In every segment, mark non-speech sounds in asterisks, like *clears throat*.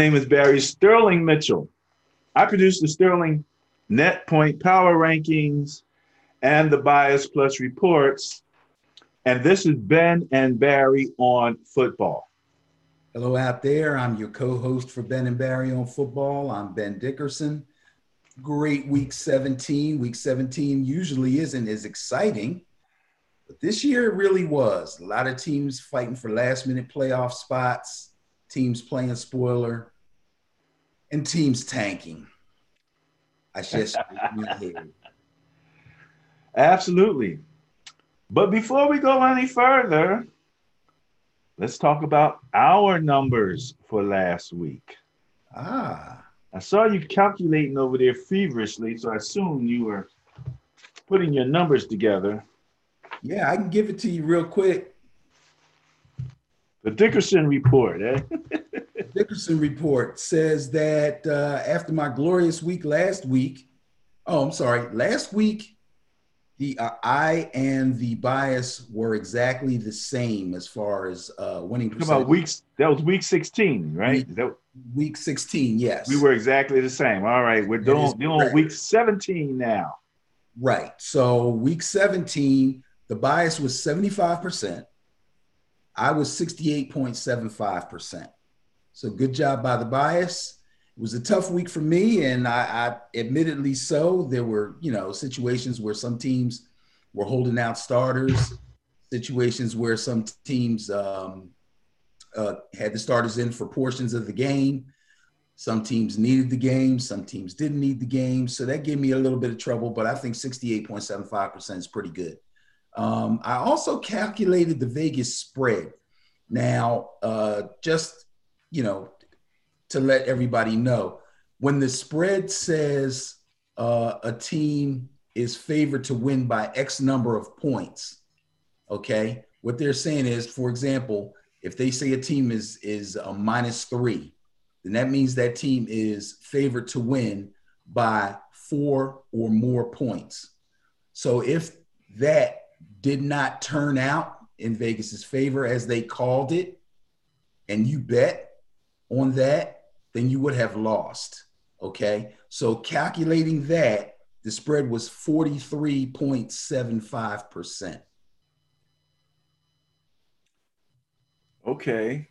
Name is Barry Sterling Mitchell. I produce the Sterling Net Point Power Rankings and the Bias Plus reports. And this is Ben and Barry on football. Hello out there. I'm your co-host for Ben and Barry on football. I'm Ben Dickerson. Great week 17. Week 17 usually isn't as exciting, but this year it really was. A lot of teams fighting for last minute playoff spots, teams playing spoiler, and teams tanking. I just *laughs* Absolutely. But before we go any further, let's talk about our numbers for last week. Ah. I saw you calculating over there feverishly, so I assume you were putting your numbers together. Yeah, I can give it to you real quick. The Dickerson report, eh? *laughs* Dickerson report says that uh, after my glorious week last week, oh, I'm sorry, last week the uh, I and the bias were exactly the same as far as uh, winning percentage. About weeks, that was week 16, right? Week, that, week 16, yes. We were exactly the same. All right, we're doing, doing week 17 now. Right. So week 17, the bias was 75%. I was 68.75%. So good job by the bias it was a tough week for me, and I, I admittedly so. There were, you know, situations where some teams were holding out starters, situations where some teams um, uh, had the starters in for portions of the game. Some teams needed the game, some teams didn't need the game. So that gave me a little bit of trouble, but I think 68.75% is pretty good. Um, I also calculated the Vegas spread. Now, uh, just, you know, to let everybody know when the spread says uh, a team is favored to win by X number of points, okay, what they're saying is, for example, if they say a team is is a minus three, then that means that team is favored to win by four or more points. So if that did not turn out in Vegas's favor as they called it, and you bet on that, then you would have lost. Okay. So calculating that, the spread was 43.75%. Okay.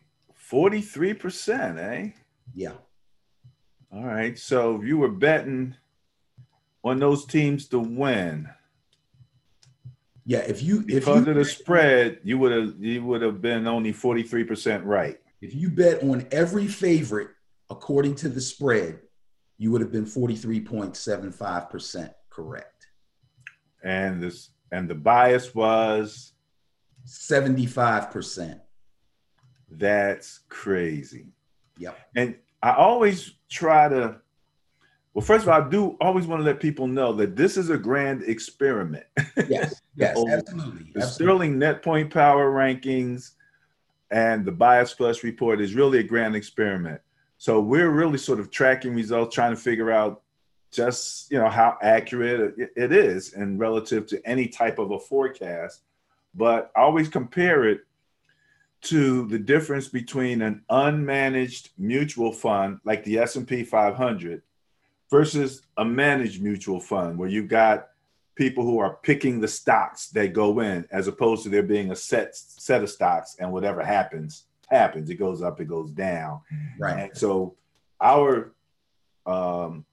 43%, eh? Yeah. All right. So you were betting on those teams to win. Yeah, if you if because you, of the spread, you would have you would have been only 43% right. If you bet on every favorite according to the spread, you would have been 43.75% correct. And this and the bias was 75%. That's crazy. Yep. And I always try to well, first of all, I do always want to let people know that this is a grand experiment. Yes, *laughs* yes, absolutely. The absolutely. Sterling Net Point Power Rankings and the Bias Plus report is really a grand experiment. So we're really sort of tracking results, trying to figure out just you know how accurate it is and relative to any type of a forecast. But I always compare it to the difference between an unmanaged mutual fund like the S&P 500 versus a managed mutual fund where you've got people who are picking the stocks that go in as opposed to there being a set set of stocks and whatever happens happens. It goes up, it goes down. Right. And so our um,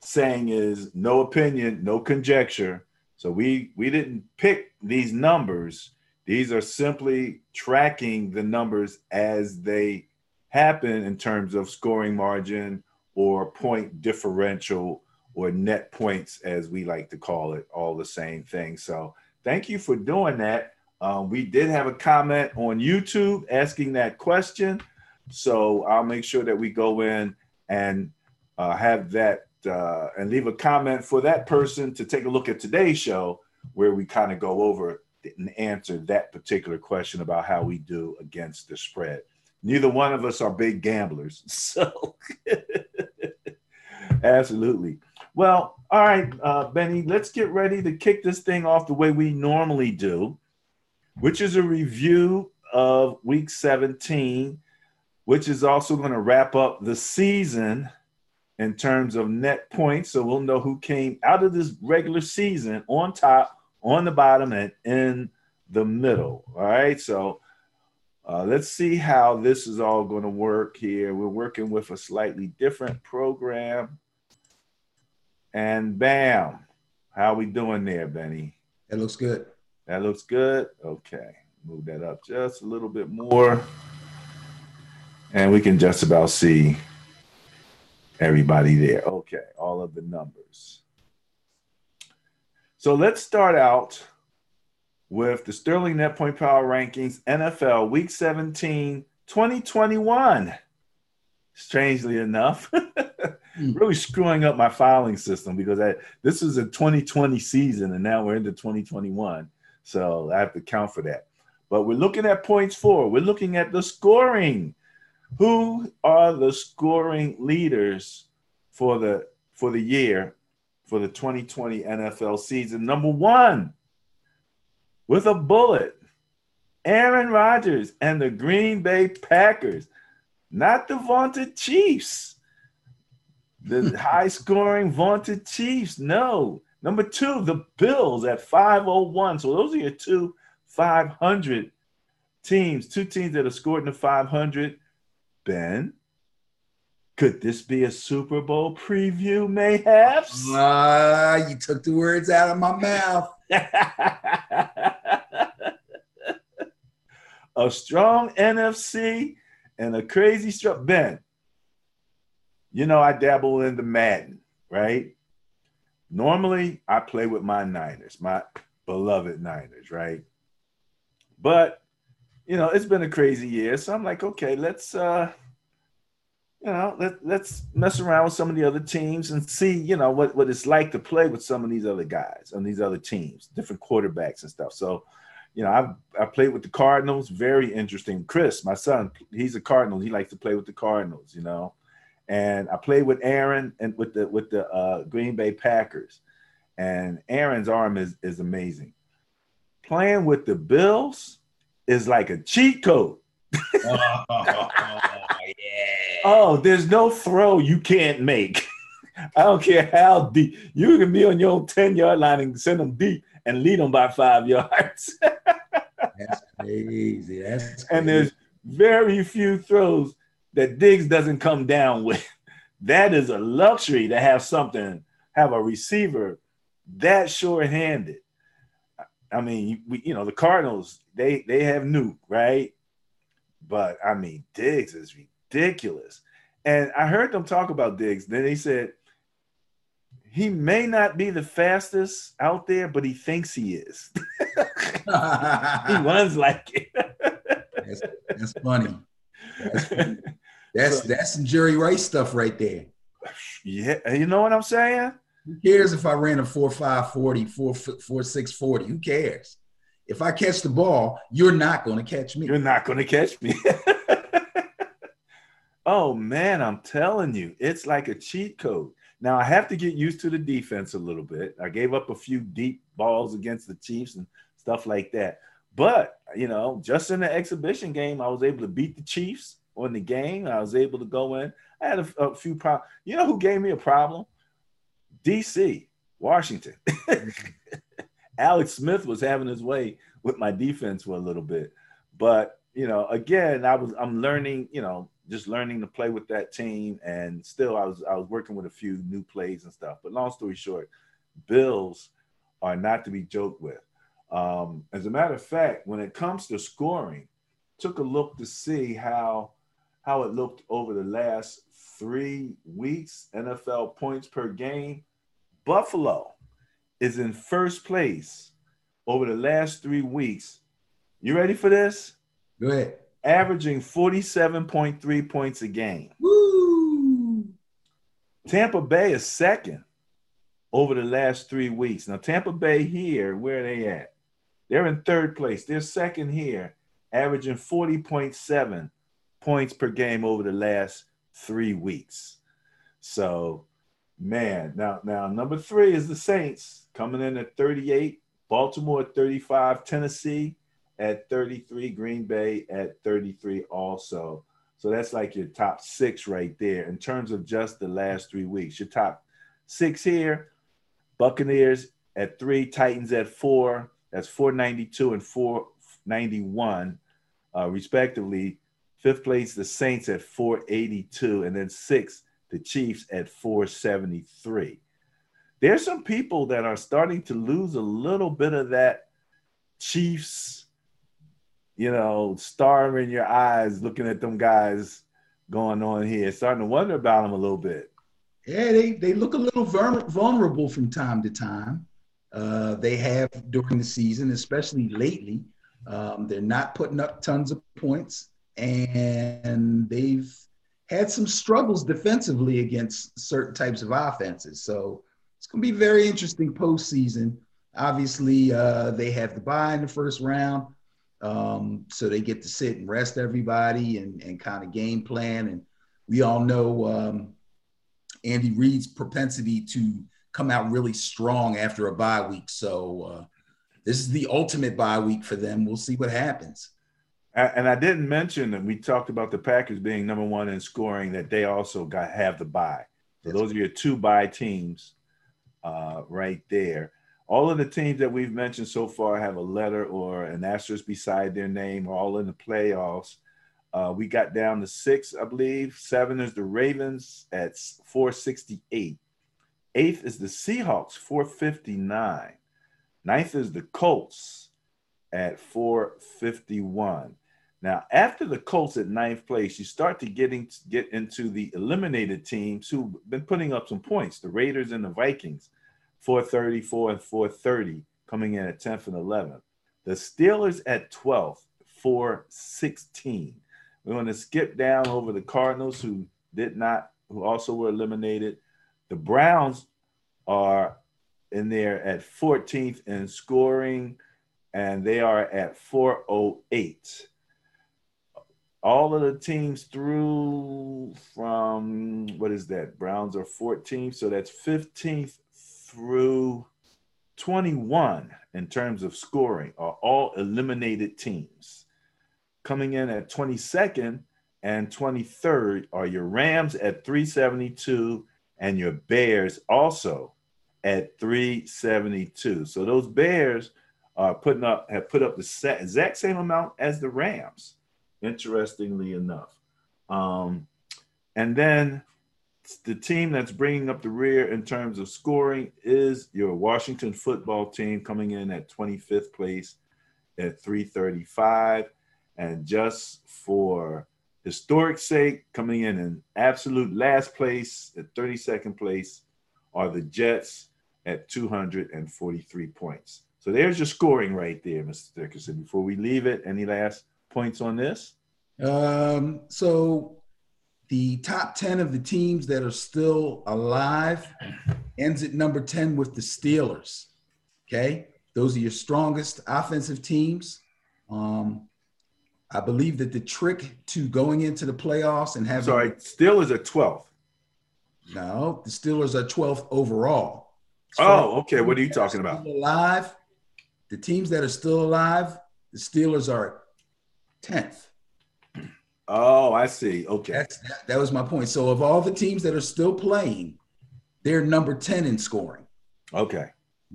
saying is no opinion, no conjecture. So we we didn't pick these numbers. These are simply tracking the numbers as they happen in terms of scoring margin or point differential or net points, as we like to call it, all the same thing. So thank you for doing that. Um, we did have a comment on YouTube asking that question. So I'll make sure that we go in and uh, have that uh, and leave a comment for that person to take a look at today's show where we kind of go over and answer that particular question about how we do against the spread. Neither one of us are big gamblers. *laughs* So *laughs* absolutely. Well, all right, uh, Benny, let's get ready to kick this thing off the way we normally do which is a review of week 17 which is also going to wrap up the season in terms of net points. So we'll know who came out of this regular season on top, on the bottom, and in the middle. All right. So uh, let's see how this is all going to work here. We're working with a slightly different program. And bam, how we doing there, Benny? That looks good. That looks good. Okay, move that up just a little bit more. And we can just about see everybody there. Okay, all of the numbers. So let's start out with the Sterling Net Point Power Rankings NFL Week 17, 2021. Strangely enough, *laughs* Mm. really screwing up my filing system because I, this is a 2020 season and now we're into 2021. So I have to count for that. But we're looking at points for, we're looking at the scoring. Who are the scoring leaders for the for the year for the 2020 NFL season? Number one, with a bullet. Aaron Rodgers and the Green Bay Packers, not the vaunted Chiefs, the high scoring vaunted Chiefs. No. Number two, the Bills at 501. So those are your two 500 teams, two teams that have scored in the 500. Ben, could this be a Super Bowl preview, mayhaps? Ah, uh, you took the words out of my mouth. *laughs* a strong NFC and a crazy strong Ben. You know, I dabble in the Madden, right? Normally, I play with my Niners, my beloved Niners, right? But you know, it's been a crazy year, so I'm like, okay, let's uh, you know, let let's mess around with some of the other teams and see, you know, what what it's like to play with some of these other guys on these other teams, different quarterbacks and stuff. So you know, I I played with the Cardinals. Very interesting. Chris, my son, he's a Cardinal. He likes to play with the Cardinals. You know, and I played with Aaron and with the with the uh, Green Bay Packers. And Aaron's arm is is amazing. Playing with the Bills is like a cheat code. *laughs* oh, yeah. oh, there's no throw you can't make. *laughs* I don't care how deep you can be on your own 10 yard line and send them deep and lead them by five *laughs* yards. That's crazy. That's crazy. And there's very few throws that Diggs doesn't come down with. *laughs* That is a luxury to have something, have a receiver that short-handed. I mean, we, you know, the Cardinals, they they have Nuke, right? But I mean, Diggs is ridiculous. And I heard them talk about Diggs. Then they said he may not be the fastest out there, but he thinks he is. *laughs* *laughs* he runs like it. that's, that's, funny. That's. *laughs* That's so, that's some Jerry Rice stuff right there. Yeah, you know what I'm saying? Who cares if I ran a 4 5 40, 4, 4 6 40? Who cares? If I catch the ball, you're not going to catch me. You're not going to catch me. *laughs* oh, man, I'm telling you, it's like a cheat code. Now I have to get used to the defense a little bit. I gave up a few deep balls against the Chiefs and stuff like that. But you know, just in the exhibition game, I was able to beat the Chiefs on the game. I was able to go in. I had a, a few problems. You know who gave me a problem? DC, Washington. *laughs* Alex Smith was having his way with my defense for a little bit. But, you know, again, I was I'm learning, you know, just learning to play with that team. And still, I was I was working with a few new plays and stuff. But long story short, Bills are not to be joked with. Um, as a matter of fact, when it comes to scoring, took a look to see how how it looked over the last three weeks. NFL points per game. Buffalo is in first place over the last three weeks. You ready for this? Go ahead averaging 47.3 points a game. Woo! Tampa Bay is second over the last three weeks. Now, Tampa Bay here, where are they at? They're in third place. They're second here, averaging 40.7 points per game over the last three weeks. So, man, now now number three is the Saints coming in at 38, Baltimore at 35, Tennessee at 33, Green Bay at 33 also. So that's like your top six right there in terms of just the last three weeks. Your top six here Buccaneers at three, Titans at four. That's 492 and 491, uh, respectively. Fifth place, the Saints at 482. And then sixth, the Chiefs at 473. There's some people that are starting to lose a little bit of that Chiefs, you know, star in your eyes looking at them guys going on here. Starting to wonder about them a little bit. Yeah, they, they look a little vulnerable from time to time. Uh, they have during the season, especially lately. Um, they're not putting up tons of points, and they've had some struggles defensively against certain types of offenses. So it's going to be very interesting postseason. Obviously, uh, they have the bye in the first round, um, so they get to sit and rest everybody and, and kind of game plan. And we all know um, Andy Reid's propensity to come out really strong after a bye week. So uh, this is the ultimate bye week for them. We'll see what happens. And I didn't mention that we talked about the Packers being number one in scoring, that they also got have the bye. So those are your two bye teams uh, right there. All of the teams that we've mentioned so far have a letter or an asterisk beside their name, all in the playoffs. Uh, we got down to six, I believe. Seven is the Ravens at 468. Eighth is the Seahawks, 459. Ninth is the Colts at 451. Now, after the Colts at ninth place, you start to getting get into the eliminated teams who've been putting up some points. The Raiders and the Vikings, 434 and 430, coming in at 10th and 11th. The Steelers at 12th, 416. We're going to skip down over the Cardinals, who did not, who also were eliminated. The Browns are in there at 14th in scoring, and they are at 408. All of the teams through from what is that? Browns are 14th, so that's 15th through 21 in terms of scoring are all eliminated teams. Coming in at 22nd and 23rd are your Rams at 372 and your Bears also at 372. So those Bears are putting up have put up the exact same amount as the Rams, interestingly enough. Um, and then the team that's bringing up the rear in terms of scoring is your Washington football team coming in at 25th place at 335. And just for historic sake, coming in in absolute last place at 32nd place are the Jets at 243 points. So there's your scoring right there, Mr. Dickerson. Before we leave it, any last points on this? Um, so the top 10 of the teams that are still alive ends at number 10 with the Steelers. Okay. Those are your strongest offensive teams. Um, I believe that the trick to going into the playoffs and having. Sorry, Steelers are 12th. No, the Steelers are 12th overall. So oh, okay. What are you talking about? Alive. The teams that are still alive, the Steelers are 10th. Oh, I see. Okay. That's, that, that was my point. So, of all the teams that are still playing, they're number 10 in scoring. Okay.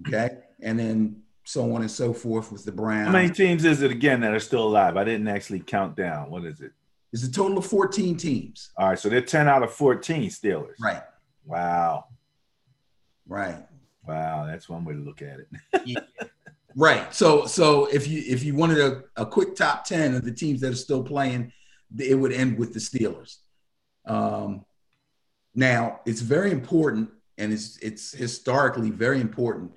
Okay. And then so on and so forth with the Browns. How many teams is it again that are still alive? I didn't actually count down. What is it? It's a total of 14 teams. All right. So they're 10 out of 14 Steelers. Right. Wow. Right. Wow, that's one way to look at it. *laughs* yeah. Right. So so if you if you wanted a, a quick top 10 of the teams that are still playing, it would end with the Steelers. Um, now it's very important and it's it's historically very important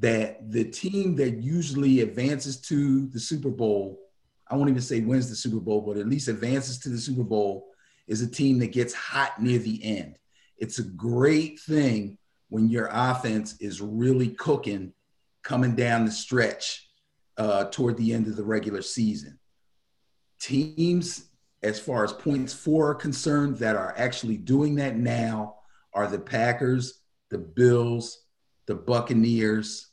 that the team that usually advances to the Super Bowl, I won't even say wins the Super Bowl, but at least advances to the Super Bowl is a team that gets hot near the end. It's a great thing when your offense is really cooking coming down the stretch uh, toward the end of the regular season. Teams, as far as points for are concerned, that are actually doing that now are the Packers, the Bills, the Buccaneers.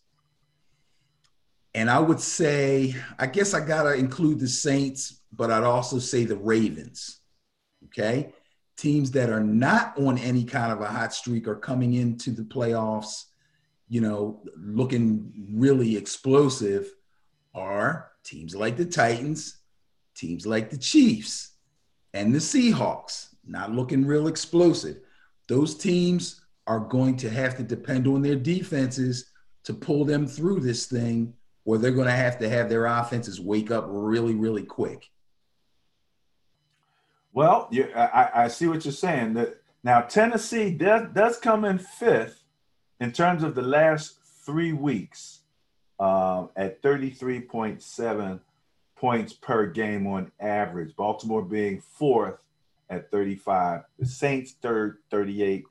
And I would say, I guess I got to include the Saints, but I'd also say the Ravens. Okay. Teams that are not on any kind of a hot streak are coming into the playoffs, you know, looking really explosive are teams like the Titans, teams like the Chiefs, and the Seahawks, not looking real explosive. Those teams are going to have to depend on their defenses to pull them through this thing, or they're going to have to have their offenses wake up really, really quick. Well, you, I, I see what you're saying. That now Tennessee does does come in fifth in terms of the last three weeks um, at 33.7 points per game on average. Baltimore being fourth at 35. The Saints third, 38.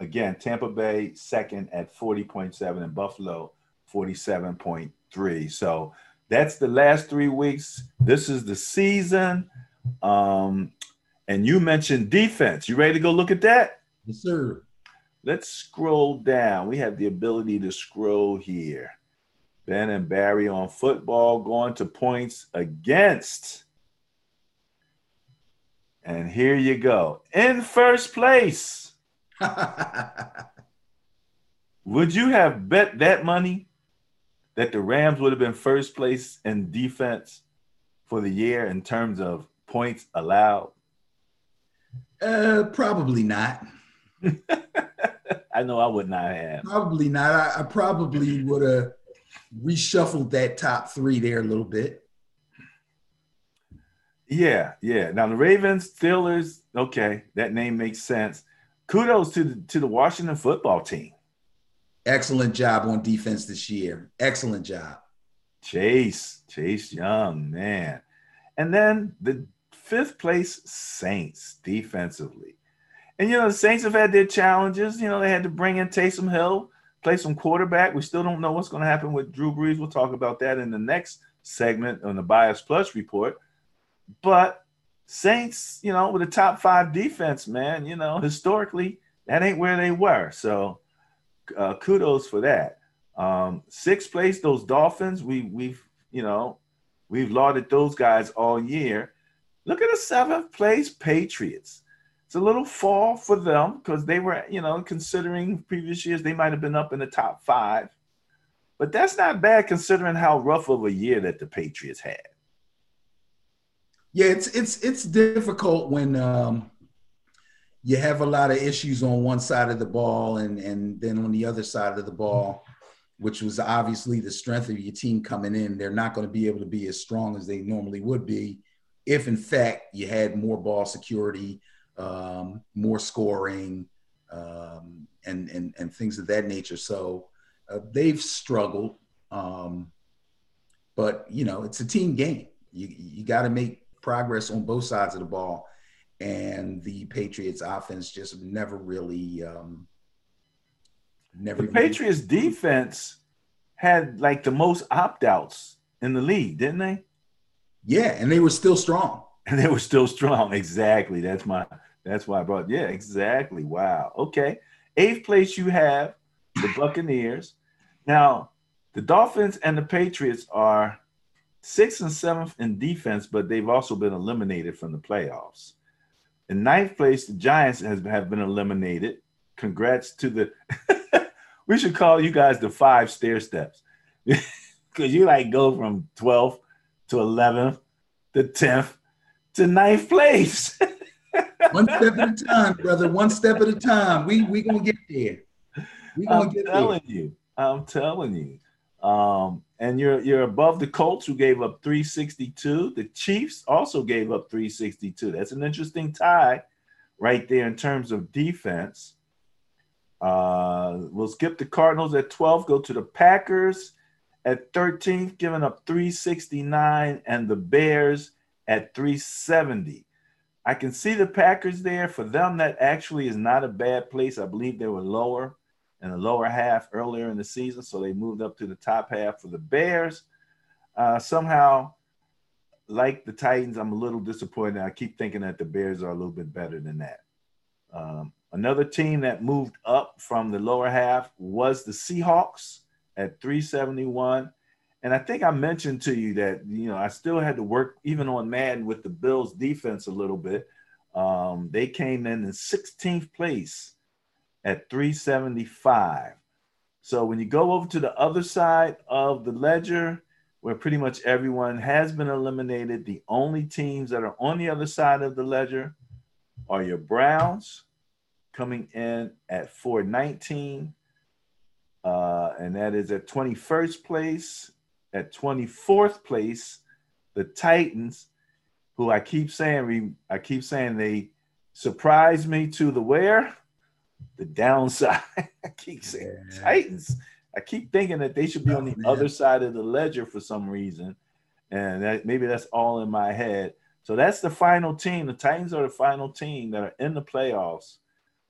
Again, Tampa Bay second at 40.7 and Buffalo 47.3. So that's the last three weeks. This is the season. Um, and you mentioned defense. You ready to go look at that? Yes, sir. Let's scroll down. We have the ability to scroll here. Ben and Barry on football going to points against. And here you go. In first place. *laughs* would you have bet that money that the Rams would have been first place in defense for the year in terms of points allowed? Uh, probably not. *laughs* I know I would not have. Probably not. I, I probably would have reshuffled that top three there a little bit. Yeah, yeah. Now the Ravens, Steelers, okay, that name makes sense. Kudos to the, to the Washington football team. Excellent job on defense this year. Excellent job. Chase, Chase Young, man. And then the fifth place Saints defensively. And you know, the Saints have had their challenges. You know, they had to bring in Taysom Hill play some quarterback. We still don't know what's going to happen with Drew Brees. We'll talk about that in the next segment on the Bias Plus report. But Saints, you know, with a top five defense, man, you know, historically, that ain't where they were. So uh, kudos for that. Um, sixth place, those Dolphins, we we've, you know, we've lauded those guys all year. Look at the seventh place Patriots it's a little fall for them because they were, you know, considering previous years they might have been up in the top five. But that's not bad considering how rough of a year that the Patriots had. Yeah, it's it's it's difficult when um, you have a lot of issues on one side of the ball and and then on the other side of the ball, which was obviously the strength of your team coming in. They're not going to be able to be as strong as they normally would be if, in fact, you had more ball security um, more scoring, um, and, and, and things of that nature. So uh, they've struggled. Um, but, you know, it's a team game. You, you got to make progress on both sides of the ball. And the Patriots offense just never really, um, never. The Patriots defense had like the most opt outs in the league, didn't they? Yeah, and they were still strong. *laughs* And they were still strong. Exactly. That's my that's why I brought. Yeah, exactly. Wow. Okay. Eighth place you have the Buccaneers. Now, the Dolphins and the Patriots are sixth and seventh in defense, but they've also been eliminated from the playoffs. In ninth place, the Giants has, have been eliminated. Congrats to the. *laughs* we should call you guys the five stair steps *laughs* because you like go from 12th to 11th to 10th to ninth place. *laughs* One step at a time, brother. One step at a time. We we gonna get there. We gonna I'm get telling there. you. I'm telling you. Um, and you're you're above the Colts who gave up 362. The Chiefs also gave up 362. That's an interesting tie right there in terms of defense. Uh, we'll skip the Cardinals at 12, go to the Packers at 13th, giving up 369, and the Bears at 370. I can see the Packers there. For them, that actually is not a bad place. I believe they were lower in the lower half earlier in the season, so they moved up to the top half for the Bears. Uh, somehow, like the Titans, I'm a little disappointed. I keep thinking that the Bears are a little bit better than that. Um, another team that moved up from the lower half was the Seahawks at 371. And I think I mentioned to you that you know I still had to work even on Madden with the Bills defense a little bit. Um, they came in in 16th place at 375. So when you go over to the other side of the ledger, where pretty much everyone has been eliminated, the only teams that are on the other side of the ledger are your Browns coming in at 419. Uh, and that is at 21st place. At 24th place, the Titans, who I keep saying, I keep saying they surprised me to the where? The downside. *laughs* I keep saying yeah. Titans. I keep thinking that they should be oh, on the man. other side of the ledger for some reason. And that maybe that's all in my head. So that's the final team. The Titans are the final team that are in the playoffs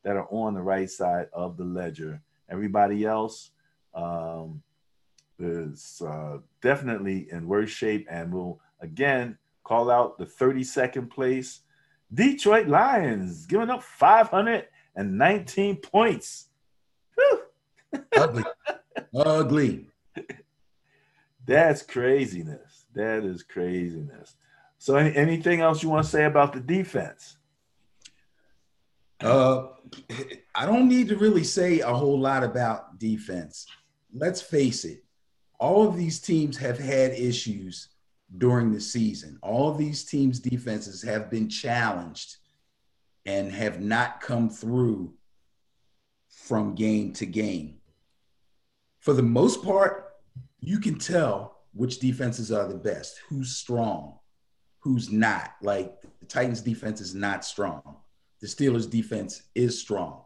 that are on the right side of the ledger. Everybody else um, is uh, definitely in worse shape and we'll again call out the 32nd place Detroit Lions, giving up 519 points. Ugly. Ugly. *laughs* That's craziness. That is craziness. So, any, anything else you want to say about the defense? Uh, I don't need to really say a whole lot about defense. Let's face it, all of these teams have had issues during the season. All of these teams' defenses have been challenged and have not come through from game to game. For the most part, you can tell which defenses are the best, who's strong, who's not. Like the Titans' defense is not strong the Steelers defense is strong.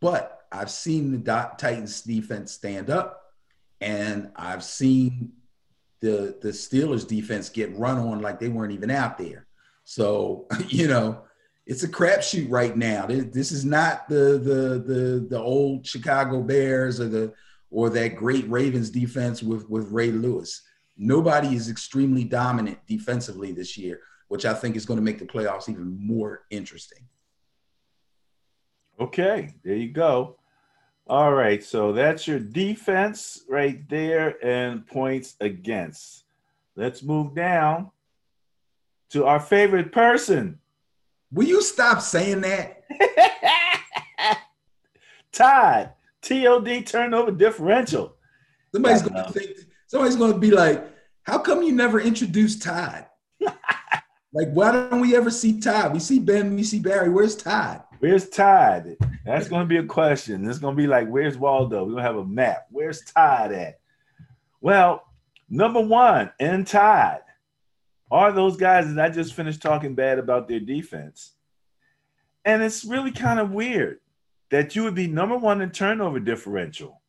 But I've seen the Titans defense stand up, and I've seen the the Steelers defense get run on like they weren't even out there. So *laughs* you know, it's a crapshoot right now. This is not the the the the old Chicago Bears or the or that great Ravens defense with with Ray Lewis. Nobody is extremely dominant defensively this year which I think is going to make the playoffs even more interesting. Okay, there you go. All right, so that's your defense right there and points against. Let's move down to our favorite person. Will you stop saying that? *laughs* Todd, TOD turnover differential. Somebody's gonna think somebody's gonna be like, how come you never introduced Todd? *laughs* Like, why don't we ever see Todd? We see Ben, we see Barry. Where's Todd? Where's Todd? That's going to be a question. It's going to be like, where's Waldo? We're going to have a map. Where's Todd at? Well, number one, and Todd are those guys that I just finished talking bad about their defense. And it's really kind of weird that you would be number one in turnover differential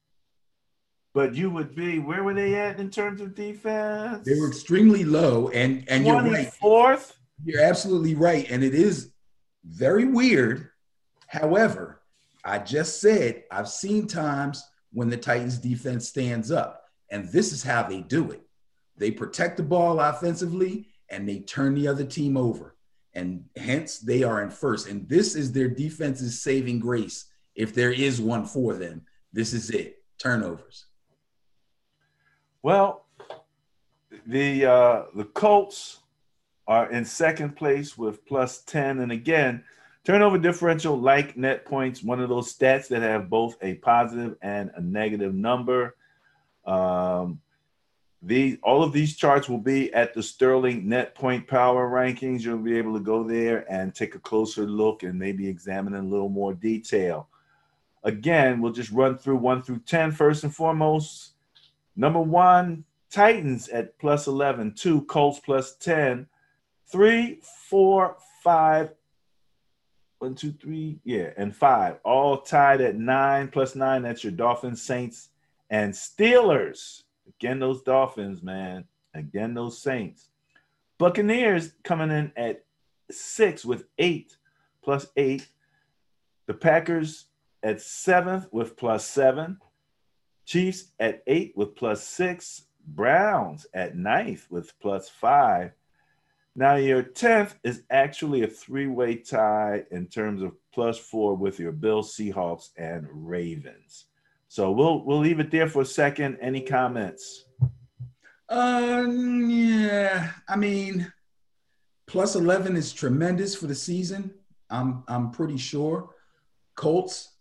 but you would be where were they at in terms of defense? They were extremely low, and and you're right. Fourth. You're absolutely right, and it is very weird. However, I just said I've seen times when the Titans defense stands up, and this is how they do it. They protect the ball offensively, and they turn the other team over, and hence they are in first. And this is their defense's saving grace, if there is one for them. This is it: turnovers. Well, the uh, the Colts are in second place with plus 10. And again, turnover differential, like net points, one of those stats that have both a positive and a negative number. Um, all of these charts will be at the Sterling net point power rankings. You'll be able to go there and take a closer look and maybe examine in a little more detail. Again, we'll just run through one through 10 first and foremost. Number one, Titans at plus 11, two, Colts plus 10, three, four, five, one, two, three, yeah, and five, all tied at nine plus nine. That's your Dolphins, Saints, and Steelers. Again, those Dolphins, man. Again, those Saints. Buccaneers coming in at six with eight plus eight. The Packers at seventh with plus seven. Chiefs at eight with plus six. Browns at ninth with plus five. Now, your 10th is actually a three way tie in terms of plus four with your Bills, Seahawks, and Ravens. So we'll we'll leave it there for a second. Any comments? Um, yeah. I mean, plus 11 is tremendous for the season. I'm I'm pretty sure. Colts,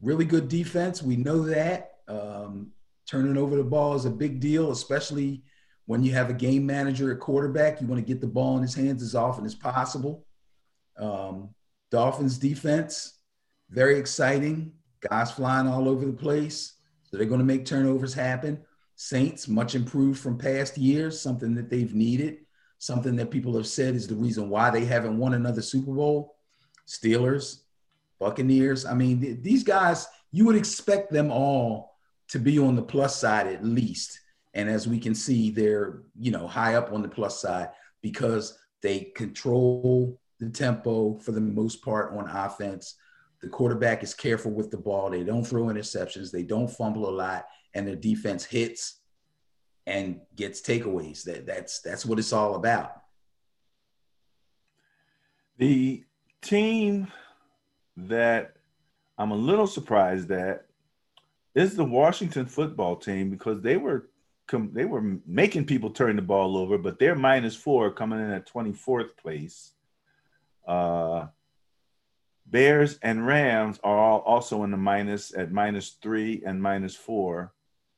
really good defense. We know that. Um, turning over the ball is a big deal, especially when you have a game manager at quarterback. You want to get the ball in his hands as often as possible. Um, Dolphins defense, very exciting. Guys flying all over the place. So they're going to make turnovers happen. Saints, much improved from past years, something that they've needed, something that people have said is the reason why they haven't won another Super Bowl. Steelers, Buccaneers. I mean, th- these guys, you would expect them all to be on the plus side at least. And as we can see, they're, you know, high up on the plus side because they control the tempo for the most part on offense. The quarterback is careful with the ball. They don't throw interceptions. They don't fumble a lot, and their defense hits and gets takeaways. That that's that's what it's all about. The team that I'm a little surprised at is the Washington football team because they were they were making people turn the ball over, but they're minus four coming in at 24th place. Uh, Bears and Rams are all also in the minus at minus three and minus four,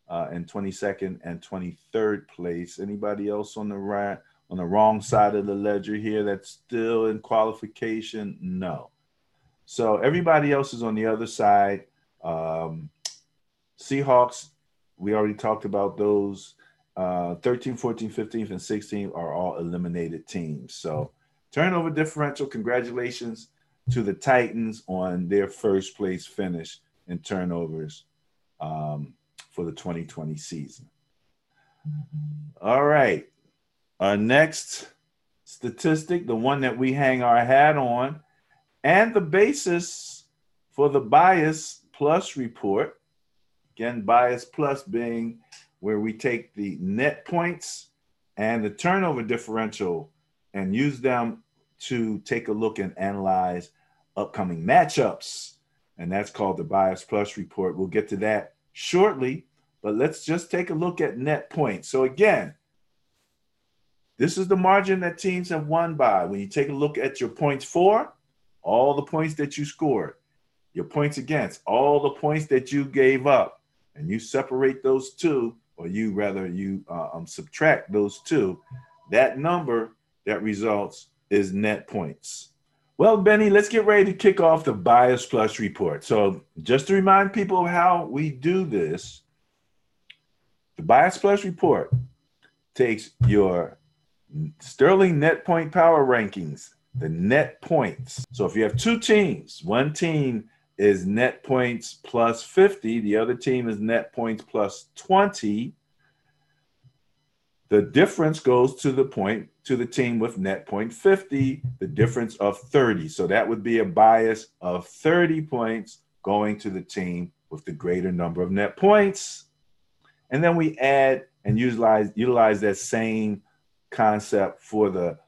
uh, in 22nd and 23rd place. Anybody else on the right on the wrong side of the ledger here that's still in qualification? No. So everybody else is on the other side. Um, Seahawks, we already talked about those. Uh, 13, 14, 15, and 16 are all eliminated teams. So turnover differential, congratulations to the Titans on their first place finish in turnovers um, for the 2020 season. All right. Our next statistic, the one that we hang our hat on, and the basis for the bias plus report. Again, bias plus being where we take the net points and the turnover differential and use them to take a look and analyze upcoming matchups. And that's called the Bias Plus report. We'll get to that shortly, but let's just take a look at net points. So, again, this is the margin that teams have won by. When you take a look at your points for, all the points that you scored, your points against, all the points that you gave up, and you separate those two, or you rather you uh, um, subtract those two, that number that results is net points. Well, Benny, let's get ready to kick off the Bias Plus report. So, just to remind people how we do this, the Bias Plus report takes your Sterling net point power rankings, the net points. So, if you have two teams, one team is net points plus 50, the other team is net points plus 20 the difference goes to the point to the team with net point 50, the difference of 30. So that would be a bias of 30 points going to the team with the greater number of net points. And then we add and utilize utilize that same concept for the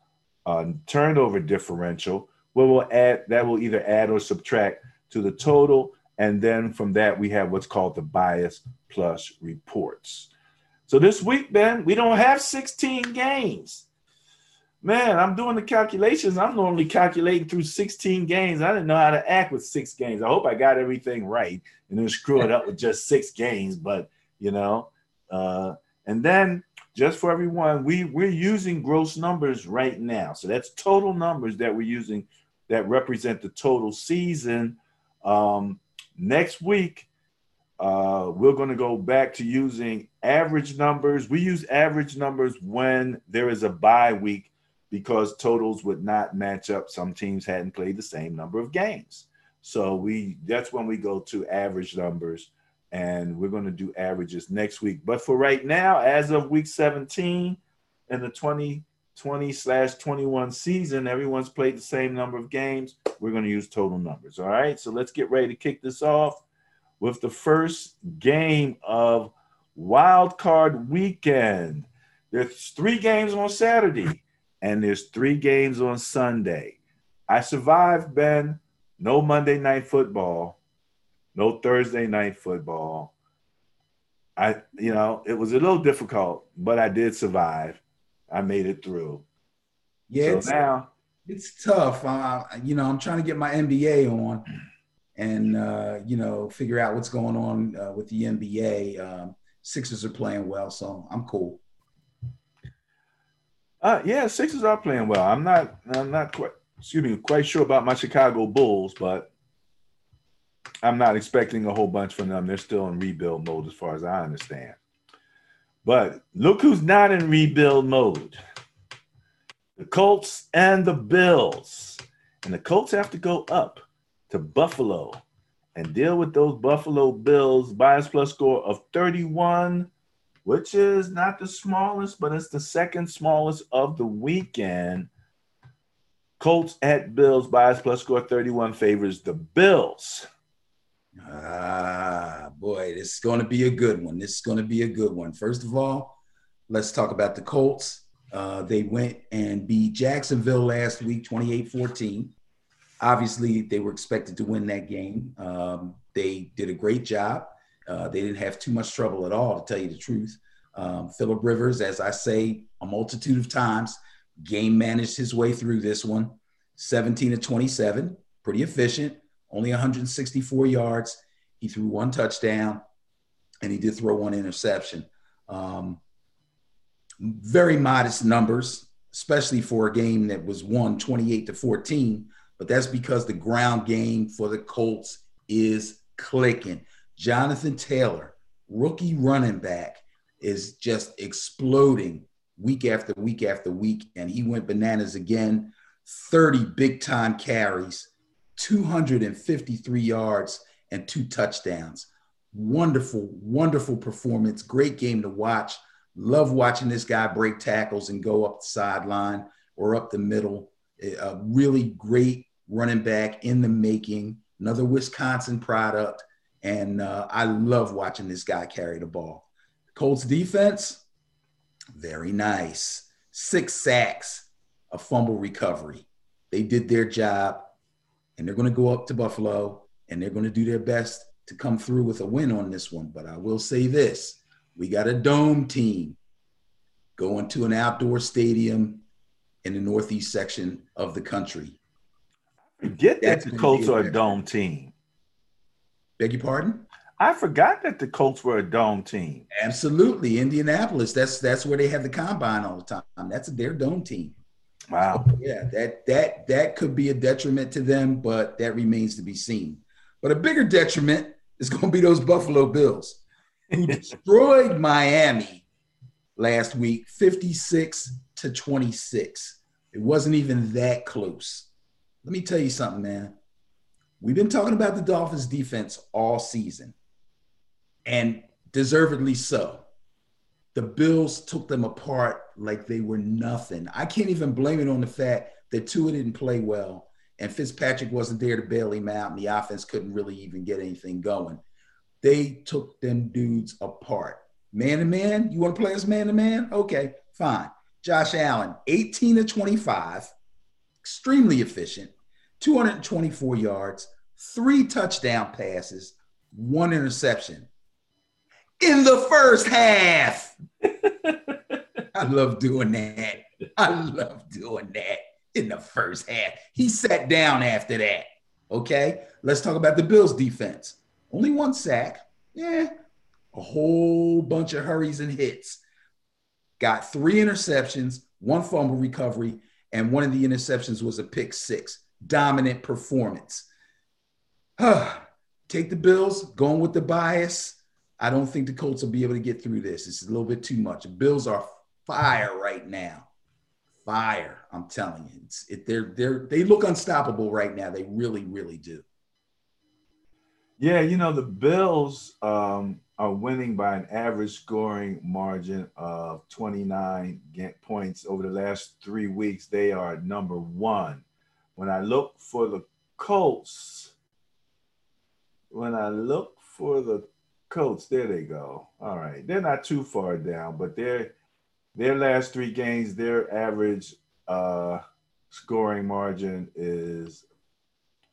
uh, turnover differential, where we'll add that will either add or subtract to the total. And then from that, we have what's called the bias plus reports. So this week, Ben, we don't have 16 games. Man, I'm doing the calculations. I'm normally calculating through 16 games. I didn't know how to act with six games. I hope I got everything right and then screw it up with just six games. But you know, uh, and then just for everyone, we we're using gross numbers right now. So that's total numbers that we're using that represent the total season. Um, next week, uh, we're going to go back to using average numbers. We use average numbers when there is a bye week because totals would not match up. Some teams hadn't played the same number of games. So we that's when we go to average numbers and we're going to do averages next week. But for right now, as of week 17 in the 2020 slash 21 season, everyone's played the same number of games. We're going to use total numbers. All right. So let's get ready to kick this off with the first game of wild card weekend. There's three games on Saturday and there's three games on Sunday. I survived, Ben. No Monday night football, no Thursday night football. I, you know, it was a little difficult, but I did survive. I made it through. Yeah, so it's, now it's tough. Uh, you know, I'm trying to get my NBA on and uh, you know figure out what's going on uh, with the NBA. Um, Sixers are playing well, so I'm cool. Uh, yeah, Sixers are playing well. I'm not. I'm not quite. Excuse me. Quite sure about my Chicago Bulls, but I'm not expecting a whole bunch from them. They're still in rebuild mode, as far as I understand. But look who's not in rebuild mode: the Colts and the Bills. And the Colts have to go up to Buffalo and deal with those Buffalo Bills bias plus score of 31 which is not the smallest, but it's the second smallest of the weekend. Colts at Bills, bias plus score 31 favors the Bills. Ah, boy, this is going to be a good one. This is going to be a good one. First of all, let's talk about the Colts. Uh, they went and beat Jacksonville last week, 28 14. Obviously, they were expected to win that game. Um, they did a great job. Uh, they didn't have too much trouble at all, to tell you the truth. Um, Philip Rivers, as I say a multitude of times, game managed his way through this one 17 to 27, pretty efficient, only 164 yards. He threw one touchdown and he did throw one interception. Um, very modest numbers, especially for a game that was won 28 to 14. But that's because the ground game for the Colts is clicking. Jonathan Taylor, rookie running back, is just exploding week after week after week. And he went bananas again 30 big time carries, 253 yards, and two touchdowns. Wonderful, wonderful performance. Great game to watch. Love watching this guy break tackles and go up the sideline or up the middle. A really great running back in the making, another Wisconsin product. And uh, I love watching this guy carry the ball. Colts defense, very nice. Six sacks, a fumble recovery. They did their job, and they're going to go up to Buffalo and they're going to do their best to come through with a win on this one. But I will say this we got a dome team going to an outdoor stadium in the northeast section of the country. Forget that the Colts are a dome team. Beg your pardon? I forgot that the Colts were a dome team. Absolutely, Indianapolis. That's that's where they have the combine all the time. That's their dome team. Wow. So, yeah, that that that could be a detriment to them, but that remains to be seen. But a bigger detriment is going to be those Buffalo Bills, who *laughs* destroyed Miami last week, fifty-six to twenty-six. It wasn't even that close. Let me tell you something, man. We've been talking about the Dolphins defense all season and deservedly so. The Bills took them apart like they were nothing. I can't even blame it on the fact that Tua didn't play well and Fitzpatrick wasn't there to bail him out, and the offense couldn't really even get anything going. They took them dudes apart. Man to man, you want to play us man to man? Okay, fine. Josh Allen, 18 to 25, extremely efficient, 224 yards, three touchdown passes, one interception in the first half. *laughs* I love doing that. I love doing that in the first half. He sat down after that. Okay, let's talk about the Bills defense. Only one sack. Yeah, a whole bunch of hurries and hits. Got three interceptions, one fumble recovery, and one of the interceptions was a pick six. Dominant performance. *sighs* Take the Bills, going with the bias. I don't think the Colts will be able to get through this. It's a little bit too much. The Bills are fire right now. Fire, I'm telling you. It's, it, they're, they're, they look unstoppable right now. They really, really do. Yeah, you know, the Bills um, are winning by an average scoring margin of 29 points over the last three weeks. They are number one. When I look for the Colts, when I look for the Colts, there they go. All right, they're not too far down, but their their last three games, their average uh, scoring margin is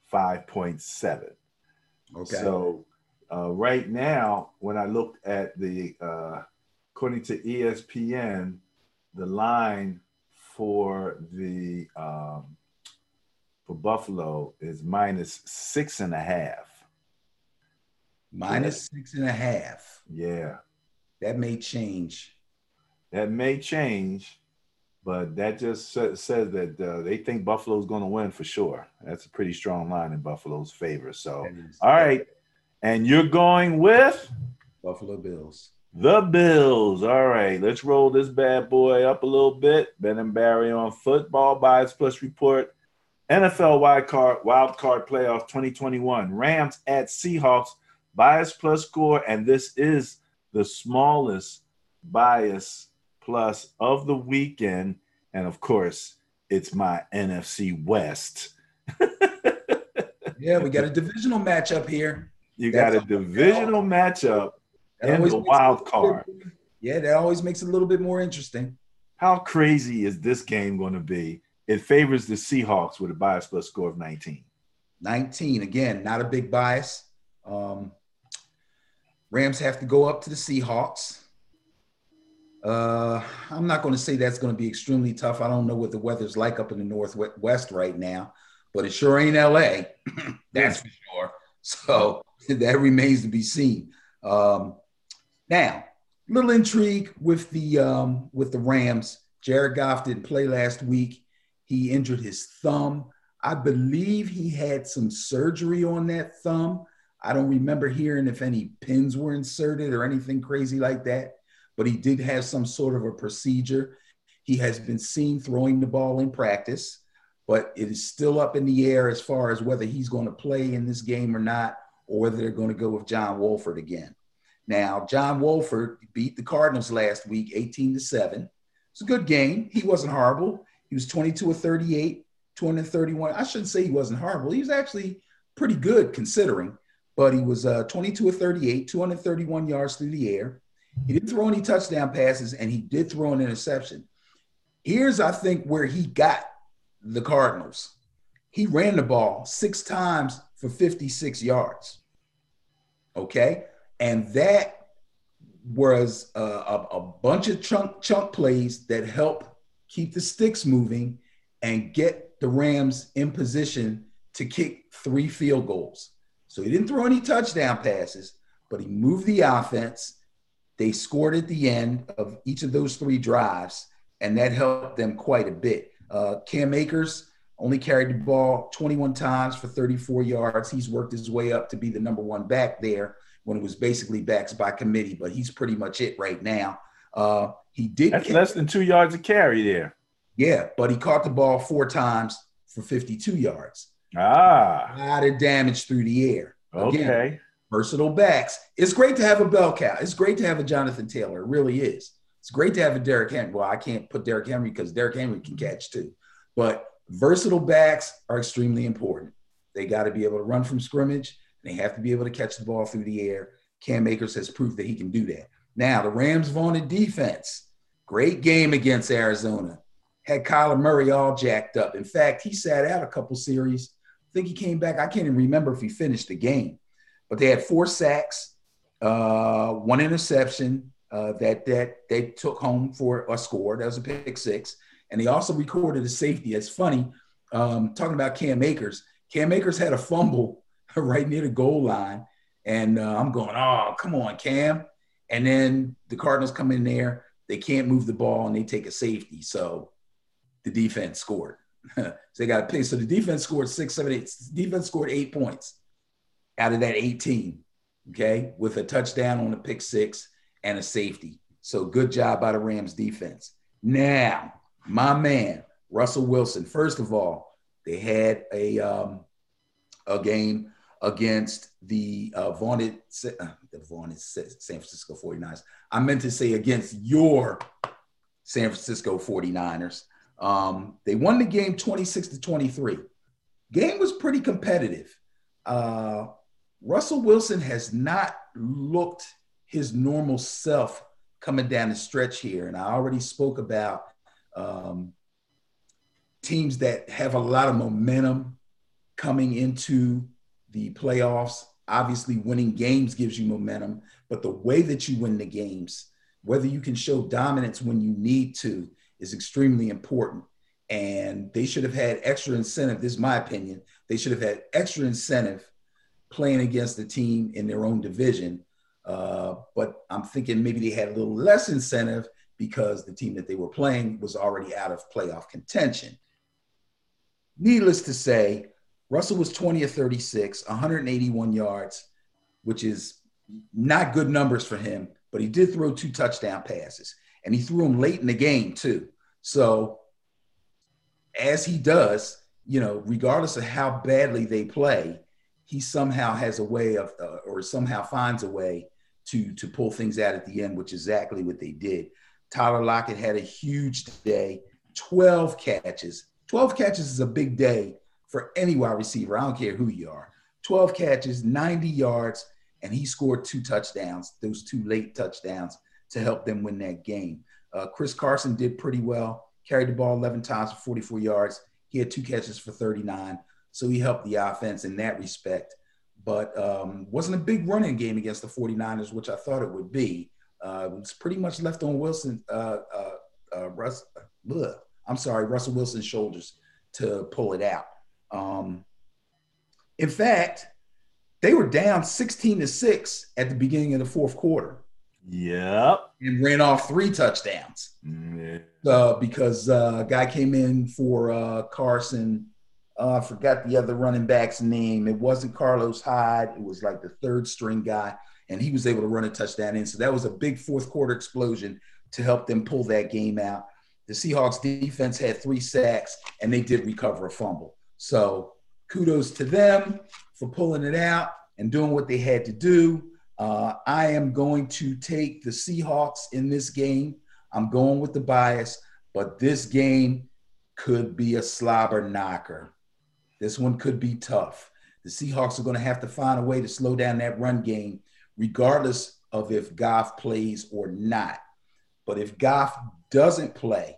five point seven. Okay. So uh, right now, when I looked at the uh, according to ESPN, the line for the um, for Buffalo is minus six and a half. Minus six and a half. Yeah. That may change. That may change, but that just says that uh, they think Buffalo's going to win for sure. That's a pretty strong line in Buffalo's favor. So, all right. And you're going with Buffalo Bills. The Bills. All right, let's roll this bad boy up a little bit. Ben and Barry on football bias plus report. NFL wild card wild card playoffs 2021. Rams at Seahawks bias plus score, and this is the smallest bias plus of the weekend. And of course, it's my NFC West. *laughs* yeah, we got a divisional matchup here. You That's got a divisional matchup and the wild card. Bit, yeah, that always makes it a little bit more interesting. How crazy is this game going to be? It favors the Seahawks with a bias plus score of 19. 19. Again, not a big bias. Um, Rams have to go up to the Seahawks. Uh, I'm not going to say that's going to be extremely tough. I don't know what the weather's like up in the Northwest right now, but it sure ain't LA. *clears throat* that's for sure. So *laughs* that remains to be seen. Um, now, little intrigue with the um, with the Rams. Jared Goff didn't play last week. He injured his thumb. I believe he had some surgery on that thumb. I don't remember hearing if any pins were inserted or anything crazy like that, but he did have some sort of a procedure. He has been seen throwing the ball in practice, but it is still up in the air as far as whether he's going to play in this game or not, or whether they're going to go with John Wolford again. Now, John Wolford beat the Cardinals last week, 18 to 7. It's a good game. He wasn't horrible. He was 22 of 38, 231. I shouldn't say he wasn't horrible. He was actually pretty good considering, but he was uh, 22 of 38, 231 yards through the air. He didn't throw any touchdown passes, and he did throw an interception. Here's, I think, where he got the Cardinals. He ran the ball six times for 56 yards. Okay. And that was a, a, a bunch of chunk chunk plays that help keep the sticks moving and get the Rams in position to kick three field goals. So he didn't throw any touchdown passes, but he moved the offense. They scored at the end of each of those three drives, and that helped them quite a bit. Uh, Cam Akers only carried the ball 21 times for 34 yards. He's worked his way up to be the number one back there when it was basically backs by committee, but he's pretty much it right now. Uh, he did That's less than two yards of carry there. Yeah, but he caught the ball four times for 52 yards. Ah. A lot of damage through the air. Again, okay. Versatile backs. It's great to have a bell cow. It's great to have a Jonathan Taylor. It really is. It's great to have a Derrick Henry. Well, I can't put Derrick Henry because Derrick Henry can catch too. But versatile backs are extremely important. They got to be able to run from scrimmage they have to be able to catch the ball through the air. Cam Akers has proved that he can do that. Now, the Rams' vaunted defense, great game against Arizona. Had Kyler Murray all jacked up. In fact, he sat out a couple series. I think he came back. I can't even remember if he finished the game, but they had four sacks, uh, one interception uh, that that they took home for a score. That was a pick six, and they also recorded a safety. It's funny um, talking about Cam Akers. Cam Akers had a fumble *laughs* right near the goal line. And uh, I'm going, oh, come on, Cam. And then the Cardinals come in there. They can't move the ball and they take a safety. So the defense scored. *laughs* so they got a pick. So the defense scored six, seven, eight. Defense scored eight points out of that 18. Okay. With a touchdown on a pick six and a safety. So good job by the Rams defense. Now, my man, Russell Wilson. First of all, they had a um, a game against the uh, vaunted, uh, the vaunted San Francisco 49ers. I meant to say against your San Francisco 49ers. Um, they won the game 26 to 23. Game was pretty competitive. Uh, Russell Wilson has not looked his normal self coming down the stretch here. And I already spoke about um, teams that have a lot of momentum coming into the playoffs. Obviously, winning games gives you momentum, but the way that you win the games, whether you can show dominance when you need to, is extremely important. And they should have had extra incentive. This is my opinion. They should have had extra incentive playing against the team in their own division. Uh, but I'm thinking maybe they had a little less incentive because the team that they were playing was already out of playoff contention. Needless to say, Russell was 20 of 36, 181 yards, which is not good numbers for him, but he did throw two touchdown passes and he threw them late in the game too. So, as he does, you know, regardless of how badly they play, he somehow has a way of, uh, or somehow finds a way to to pull things out at the end, which is exactly what they did. Tyler Lockett had a huge day, 12 catches. 12 catches is a big day for any wide receiver. I don't care who you are. 12 catches, 90 yards, and he scored two touchdowns, those two late touchdowns to help them win that game. Uh, Chris Carson did pretty well, carried the ball 11 times for 44 yards. He had two catches for 39. So he helped the offense in that respect. But um, wasn't a big running game against the 49ers, which I thought it would be. Uh, it was pretty much left on Wilson, uh, uh, uh Russ, bleh, I'm sorry, Russell Wilson's shoulders to pull it out. Um, in fact, they were down 16 to 6 at the beginning of the fourth quarter. Yep. And ran off three touchdowns. Yeah. Uh, because uh, a guy came in for uh, Carson. Uh, I forgot the other running back's name. It wasn't Carlos Hyde. It was like the third string guy, and he was able to run a touchdown in. So that was a big fourth quarter explosion to help them pull that game out. The Seahawks defense had three sacks, and they did recover a fumble. So kudos to them for pulling it out and doing what they had to do. Uh, I am going to take the Seahawks in this game. I'm going with the bias, but this game could be a slobber knocker. This one could be tough. The Seahawks are going to have to find a way to slow down that run game, regardless of if Goff plays or not. But if Goff doesn't play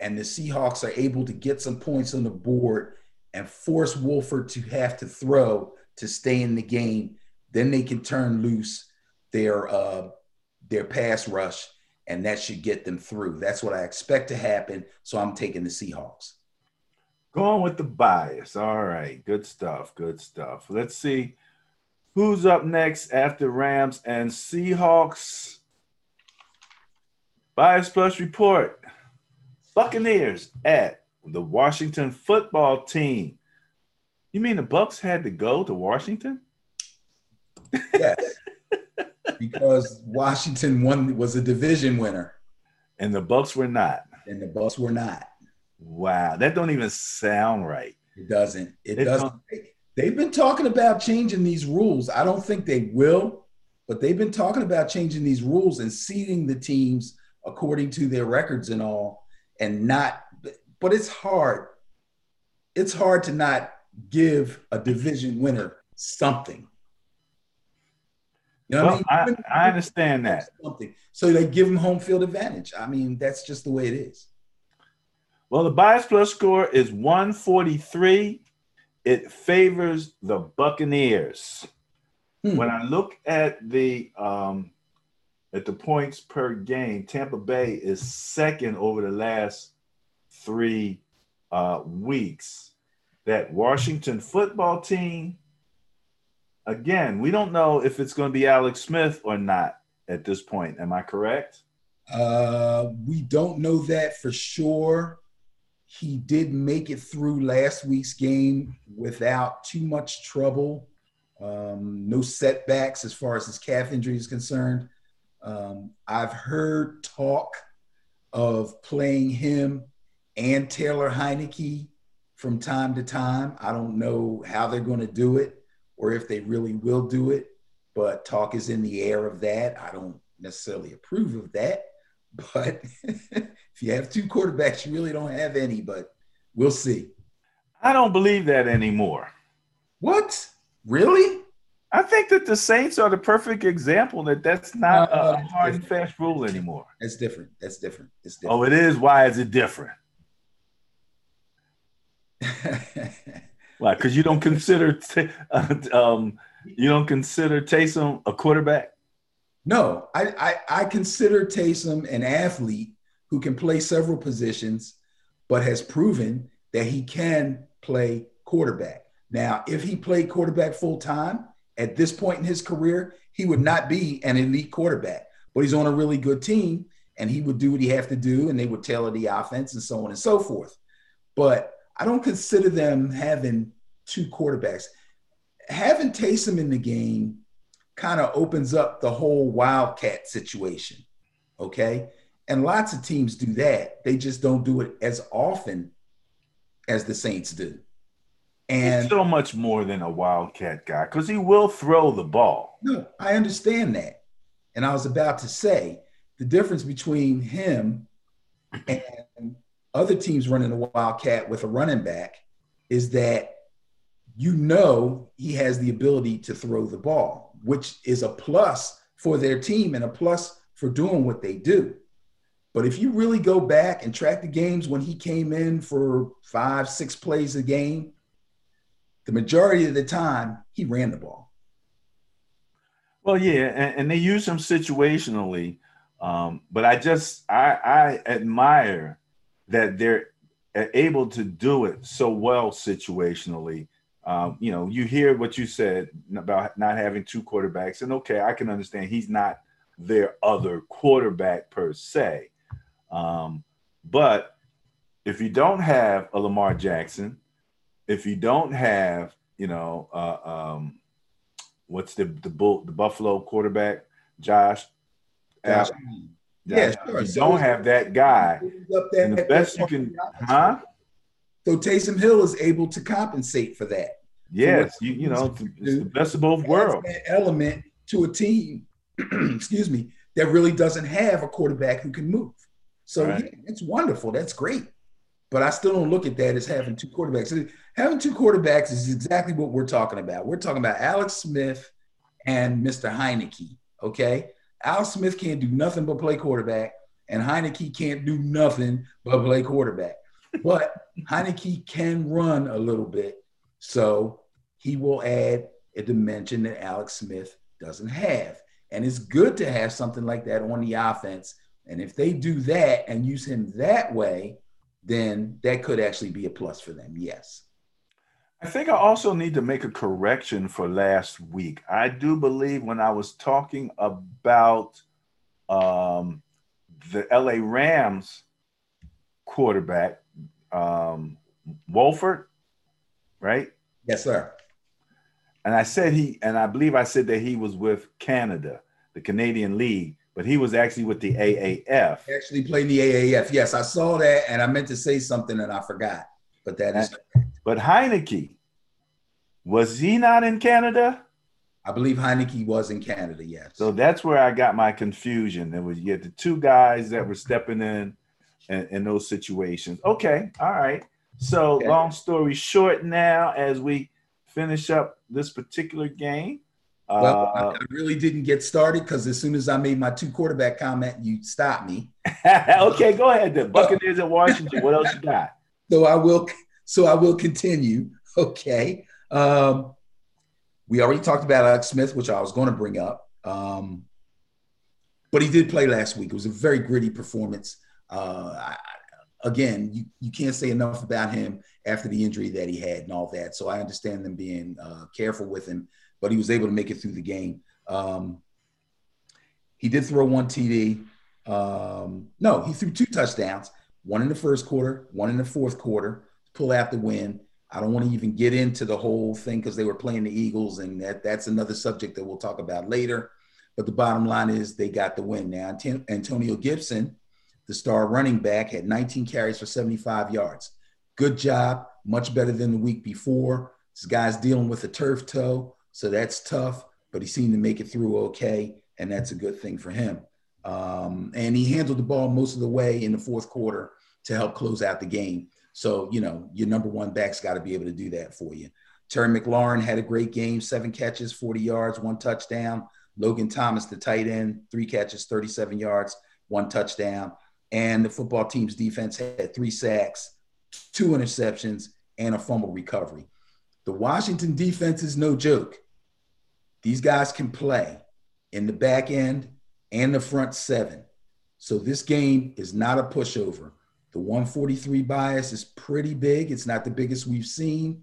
and the Seahawks are able to get some points on the board and force Wolford to have to throw to stay in the game, then they can turn loose their uh, their pass rush, and that should get them through. That's what I expect to happen. So I'm taking the Seahawks. Going with the bias. All right, good stuff. Good stuff. Let's see who's up next after Rams and Seahawks. Bias Plus report. Buccaneers at the Washington football team. You mean the Bucks had to go to Washington? Yes. *laughs* because Washington won was a division winner. And the Bucks were not. And the Bucks were not. Wow. That don't even sound right. It doesn't. It, it doesn't. They've been talking about changing these rules. I don't think they will, but they've been talking about changing these rules and seeding the teams according to their records and all, and not. But it's hard. It's hard to not give a division winner something. You know well, I, mean? I, I understand that. Something. So they give them home field advantage. I mean, that's just the way it is. Well, the bias plus score is 143. It favors the Buccaneers. Hmm. When I look at the um, at the points per game, Tampa Bay is second over the last three uh, weeks. That Washington football team again, we don't know if it's going to be Alex Smith or not at this point. Am I correct? Uh, we don't know that for sure. He did make it through last week's game without too much trouble. Um, no setbacks as far as his calf injury is concerned. Um, I've heard talk of playing him and Taylor Heinicke from time to time. I don't know how they're going to do it or if they really will do it. But talk is in the air of that. I don't necessarily approve of that. *laughs* But if you have two quarterbacks, you really don't have any, but we'll see. I don't believe that anymore. What? Really? I think that the Saints are the perfect example that that's not uh, a hard and fast rule anymore. That's different. That's different. It's different. Oh, it is. Why is it different? *laughs* Why? Because you don't consider t- uh, um, you don't consider Taysom a quarterback. No, I, I I consider Taysom an athlete who can play several positions, but has proven that he can play quarterback. Now, if he played quarterback full time at this point in his career, he would not be an elite quarterback, but he's on a really good team and he would do what he have to do and they would tailor the offense and so on and so forth. But I don't consider them having two quarterbacks. Having Taysom in the game kind of opens up the whole wildcat situation. Okay. And lots of teams do that. They just don't do it as often as the Saints do. And He's so much more than a wildcat guy because he will throw the ball. No, I understand that. And I was about to say the difference between him and other teams running a wildcat with a running back is that you know he has the ability to throw the ball, which is a plus for their team and a plus for doing what they do. But if you really go back and track the games when he came in for five, six plays a game, the majority of the time he ran the ball. Well, yeah, and, and they use him situationally, um, but I just I, I admire that they're able to do it so well situationally. Um, you know, you hear what you said about not having two quarterbacks, and okay, I can understand he's not their other quarterback per se. Um, but if you don't have a Lamar Jackson, if you don't have, you know, uh, um, what's the the bull the Buffalo quarterback, Josh? Josh. Yeah, sure. You so don't have that guy. And the best you can, huh? So Taysom Hill is able to compensate for that. Yes, you, you know, it's the best of both worlds. element to a team, *clears throat* excuse me, that really doesn't have a quarterback who can move. So right. yeah, it's wonderful. That's great. But I still don't look at that as having two quarterbacks. Having two quarterbacks is exactly what we're talking about. We're talking about Alex Smith and Mr. Heinicke. Okay. Alex Smith can't do nothing but play quarterback, and Heinicke can't do nothing but play quarterback. But *laughs* Heinicke can run a little bit. So he will add a dimension that Alex Smith doesn't have. And it's good to have something like that on the offense. And if they do that and use him that way, then that could actually be a plus for them. Yes. I think I also need to make a correction for last week. I do believe when I was talking about um, the LA Rams quarterback, um, Wolford, right? Yes, sir. And I said he, and I believe I said that he was with Canada, the Canadian League, but he was actually with the AAF. Actually played the AAF. Yes, I saw that, and I meant to say something and I forgot. But that is. But Heinicke, was he not in Canada? I believe Heinicke was in Canada. Yes. So that's where I got my confusion. There was you had the two guys that were stepping in, in, in those situations. Okay, all right. So okay. long story short, now as we finish up this particular game. Well, uh, I really didn't get started because as soon as I made my two quarterback comment, you stopped me. *laughs* okay, go ahead. The Buccaneers at Washington. What else you *laughs* got? So I will. So I will continue. *laughs* Okay. Um, we already talked about Alex Smith, which I was going to bring up. Um, but he did play last week. It was a very gritty performance. Uh, I, again, you, you can't say enough about him after the injury that he had and all that. So I understand them being uh, careful with him, but he was able to make it through the game. Um, he did throw one TD. Um, no, he threw two touchdowns, one in the first quarter, one in the fourth quarter, pull out the win. I don't want to even get into the whole thing because they were playing the Eagles, and that that's another subject that we'll talk about later. But the bottom line is they got the win. Now, Antonio Gibson, the star running back, had 19 carries for 75 yards. Good job, much better than the week before. This guy's dealing with a turf toe, so that's tough, but he seemed to make it through okay, and that's a good thing for him. Um, and he handled the ball most of the way in the fourth quarter to help close out the game. So, you know, your number one back's got to be able to do that for you. Terry McLaurin had a great game, seven catches, 40 yards, one touchdown. Logan Thomas, the tight end, three catches, 37 yards, one touchdown. And the football team's defense had three sacks, two interceptions, and a fumble recovery. The Washington defense is no joke. These guys can play in the back end and the front seven. So this game is not a pushover. The 143 bias is pretty big. It's not the biggest we've seen,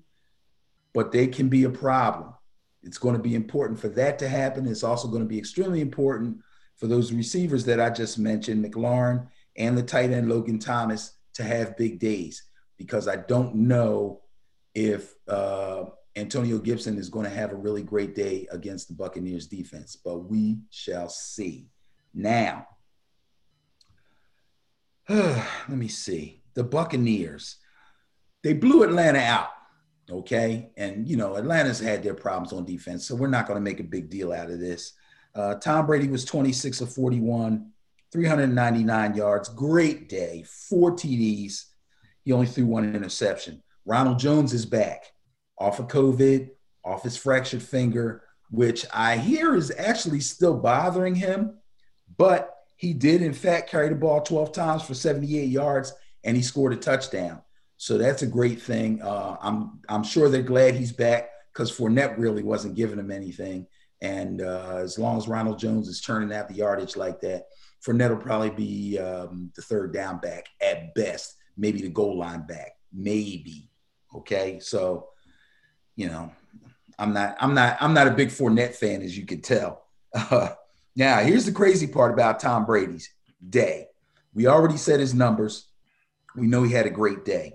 but they can be a problem. It's going to be important for that to happen. It's also going to be extremely important for those receivers that I just mentioned, McLaurin and the tight end Logan Thomas, to have big days because I don't know if uh, Antonio Gibson is going to have a really great day against the Buccaneers defense, but we shall see. Now, *sighs* let me see. The Buccaneers, they blew Atlanta out. Okay. And, you know, Atlanta's had their problems on defense, so we're not going to make a big deal out of this. Uh, Tom Brady was 26 of 41, 399 yards. Great day. Four TDs. He only threw one interception. Ronald Jones is back off of COVID, off his fractured finger, which I hear is actually still bothering him. But he did, in fact, carry the ball 12 times for 78 yards and he scored a touchdown. So that's a great thing. Uh, I'm I'm sure they're glad he's back because Fournette really wasn't giving him anything. And uh, as long as Ronald Jones is turning out the yardage like that, Fournette will probably be um, the third down back at best, maybe the goal line back, maybe. Okay, so you know, I'm not I'm not I'm not a big Fournette fan, as you can tell. Uh, now, here's the crazy part about Tom Brady's day. We already said his numbers. We know he had a great day.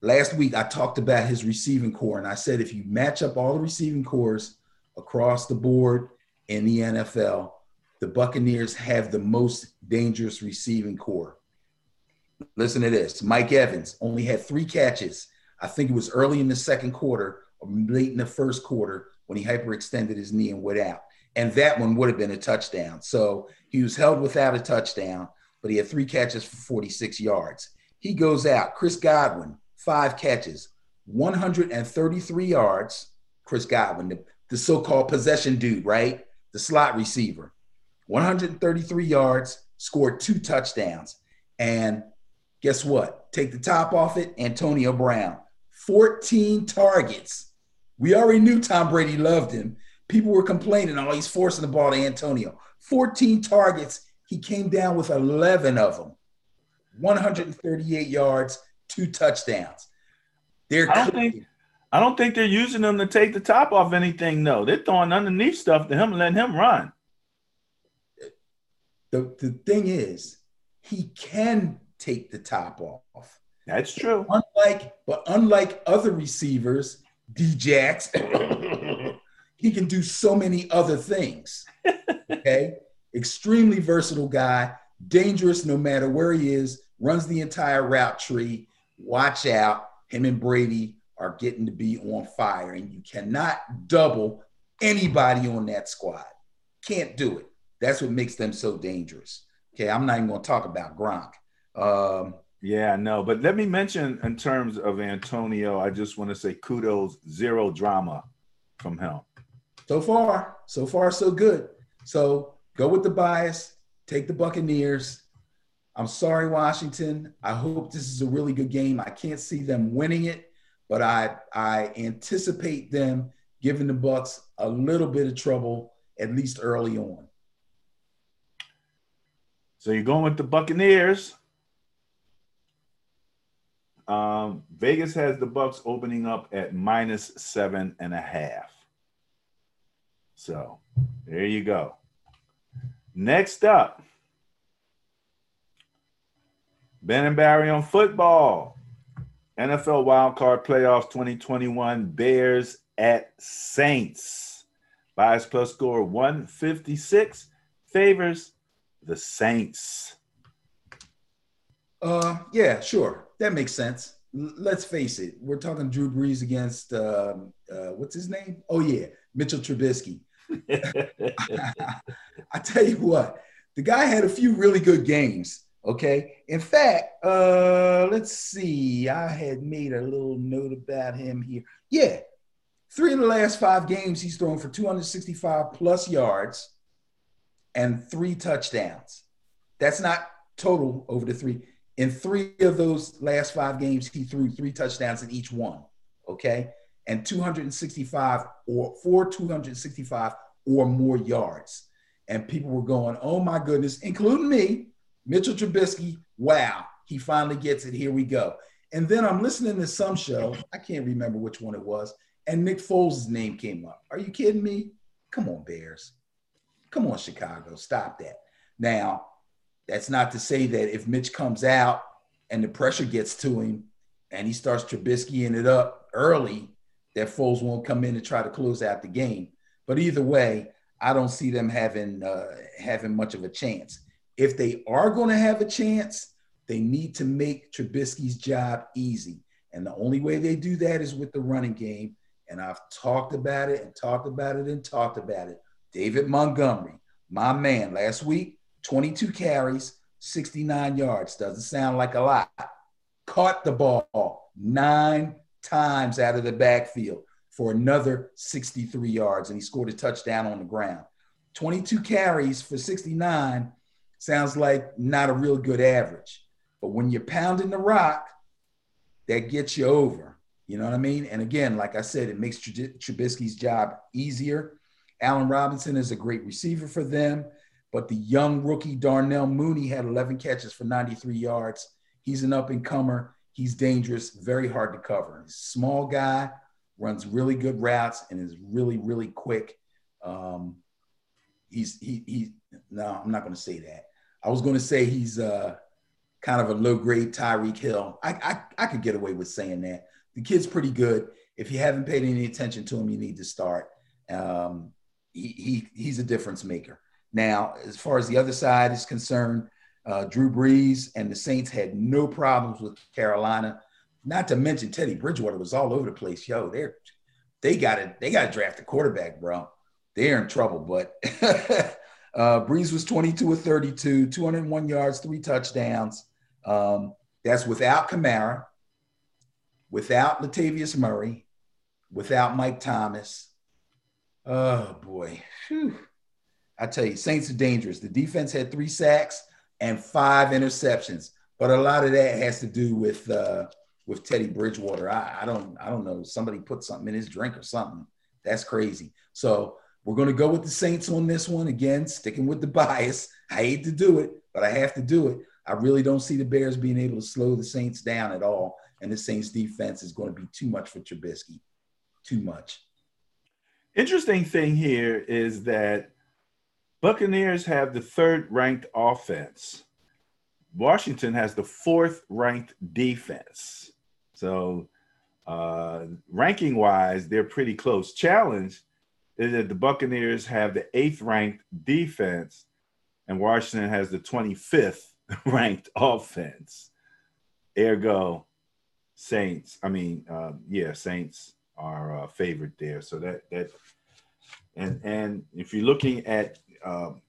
Last week, I talked about his receiving corps, and I said if you match up all the receiving cores across the board in the NFL, the Buccaneers have the most dangerous receiving corps. Listen to this Mike Evans only had three catches. I think it was early in the second quarter or late in the first quarter when he hyperextended his knee and went out. And that one would have been a touchdown. So he was held without a touchdown, but he had three catches for 46 yards. He goes out. Chris Godwin, five catches, 133 yards. Chris Godwin, the, the so called possession dude, right? The slot receiver, 133 yards, scored two touchdowns. And guess what? Take the top off it, Antonio Brown, 14 targets. We already knew Tom Brady loved him. People were complaining, oh, he's forcing the ball to Antonio. 14 targets. He came down with 11 of them, 138 yards, two touchdowns. They're I don't think I don't think they're using them to take the top off anything. No, they're throwing underneath stuff to him and letting him run. The the thing is, he can take the top off. That's true. Unlike but unlike other receivers, Djax, *laughs* he can do so many other things. Okay, extremely versatile guy, dangerous no matter where he is. Runs the entire route tree watch out. Him and Brady are getting to be on fire, and you cannot double anybody on that squad. Can't do it. That's what makes them so dangerous. Okay, I'm not even going to talk about Gronk. Um, yeah, no, but let me mention in terms of Antonio, I just want to say kudos, zero drama from him. So far, so far, so good. So go with the bias, take the Buccaneers, I'm sorry, Washington. I hope this is a really good game. I can't see them winning it, but I I anticipate them giving the Bucks a little bit of trouble at least early on. So you're going with the Buccaneers. Um, Vegas has the Bucks opening up at minus seven and a half. So there you go. Next up, Ben and Barry on football. NFL wildcard playoffs 2021 Bears at Saints. Bias plus score 156 favors the Saints. Uh, yeah, sure. That makes sense. Let's face it. We're talking Drew Brees against um, uh, what's his name? Oh yeah, Mitchell Trubisky. *laughs* I tell you what, the guy had a few really good games. Okay. In fact, uh, let's see. I had made a little note about him here. Yeah. Three of the last five games, he's thrown for 265 plus yards and three touchdowns. That's not total over the three. In three of those last five games, he threw three touchdowns in each one. Okay. And 265 or for 265 or more yards. and people were going, "Oh my goodness," including me, Mitchell Trubisky. Wow, he finally gets it. Here we go. And then I'm listening to some show. I can't remember which one it was, and Nick Foles' name came up. Are you kidding me? Come on, Bears. Come on, Chicago. Stop that. Now, that's not to say that if Mitch comes out and the pressure gets to him and he starts Trubiskying it up early, that Foles won't come in and try to close out the game. But either way, I don't see them having uh, having much of a chance. If they are going to have a chance, they need to make Trubisky's job easy. And the only way they do that is with the running game. And I've talked about it and talked about it and talked about it. David Montgomery, my man, last week, 22 carries, 69 yards. Doesn't sound like a lot. Caught the ball nine times out of the backfield for another 63 yards, and he scored a touchdown on the ground. 22 carries for 69 sounds like not a real good average. But when you're pounding the rock, that gets you over. You know what I mean? And again, like I said, it makes Trubisky's job easier. Allen Robinson is a great receiver for them, but the young rookie Darnell Mooney had 11 catches for 93 yards. He's an up and comer. He's dangerous, very hard to cover. He's a small guy, runs really good routes, and is really, really quick. Um, he's he he. No, I'm not going to say that. I was going to say he's uh, kind of a low grade Tyreek Hill. I, I I could get away with saying that. The kid's pretty good. If you haven't paid any attention to him, you need to start. Um, he, he he's a difference maker. Now, as far as the other side is concerned, uh, Drew Brees and the Saints had no problems with Carolina. Not to mention Teddy Bridgewater was all over the place. Yo, they're they got to they got to draft a quarterback, bro. They're in trouble. But *laughs* uh, Brees was 22 or 32, 201 yards, three touchdowns. Um, that's without Kamara, without Latavius Murray, without Mike Thomas. Oh boy. Whew. I tell you, Saints are dangerous. The defense had three sacks and five interceptions, but a lot of that has to do with uh, with Teddy Bridgewater. I, I don't I don't know. Somebody put something in his drink or something. That's crazy. So we're going to go with the Saints on this one again, sticking with the bias. I hate to do it, but I have to do it. I really don't see the Bears being able to slow the Saints down at all. And the Saints defense is going to be too much for Trubisky. Too much. Interesting thing here is that Buccaneers have the third ranked offense. Washington has the fourth ranked defense. So, uh, ranking wise, they're pretty close. Challenge is that the Buccaneers have the eighth ranked defense, and Washington has the 25th *laughs* ranked offense. Ergo, Saints. I mean, uh, yeah, Saints are uh, favored there. So that that and and if you're looking at um,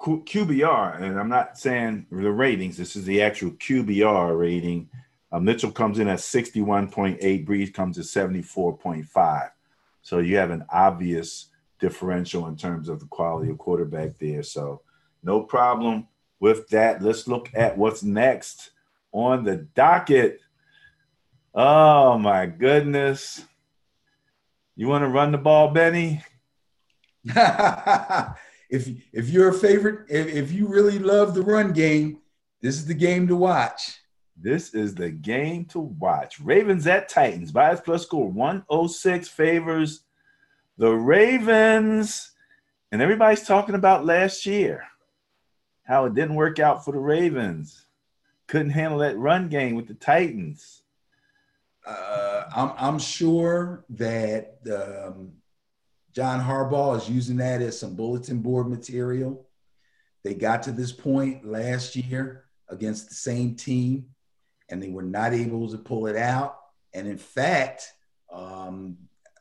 QBR, and I'm not saying the ratings, this is the actual QBR rating. Uh, Mitchell comes in at 61.8, Brees comes at 74.5. So you have an obvious differential in terms of the quality of quarterback there. So no problem with that. Let's look at what's next on the docket. Oh my goodness. You want to run the ball, Benny? *laughs* if if you're a favorite, if, if you really love the run game, this is the game to watch. This is the game to watch. Ravens at Titans. Bias plus score 106 favors the Ravens. And everybody's talking about last year, how it didn't work out for the Ravens. Couldn't handle that run game with the Titans. Uh, I'm, I'm sure that um, John Harbaugh is using that as some bulletin board material. They got to this point last year against the same team, and they were not able to pull it out. And in fact, um,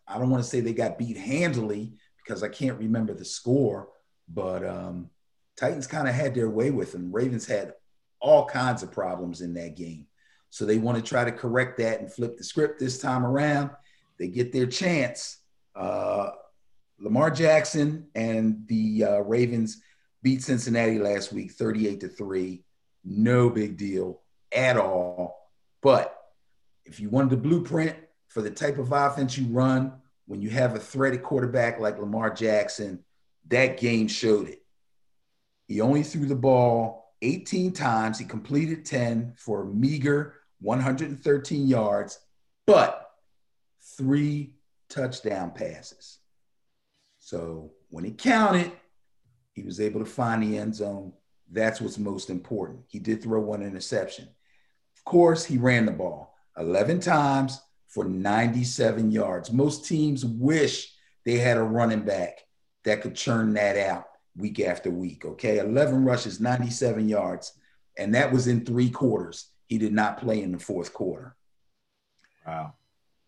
I don't want to say they got beat handily because I can't remember the score, but um, Titans kind of had their way with them. Ravens had all kinds of problems in that game. So they want to try to correct that and flip the script this time around. They get their chance. Uh, Lamar Jackson and the uh, Ravens beat Cincinnati last week 38 to 3. No big deal at all. But if you wanted the blueprint for the type of offense you run, when you have a threated quarterback like Lamar Jackson, that game showed it. He only threw the ball 18 times. He completed 10 for a meager 113 yards, but three touchdown passes. So when it counted, he was able to find the end zone. That's what's most important. He did throw one interception. Of course, he ran the ball 11 times for 97 yards. Most teams wish they had a running back that could churn that out week after week. Okay. 11 rushes, 97 yards. And that was in three quarters. He did not play in the fourth quarter. Wow.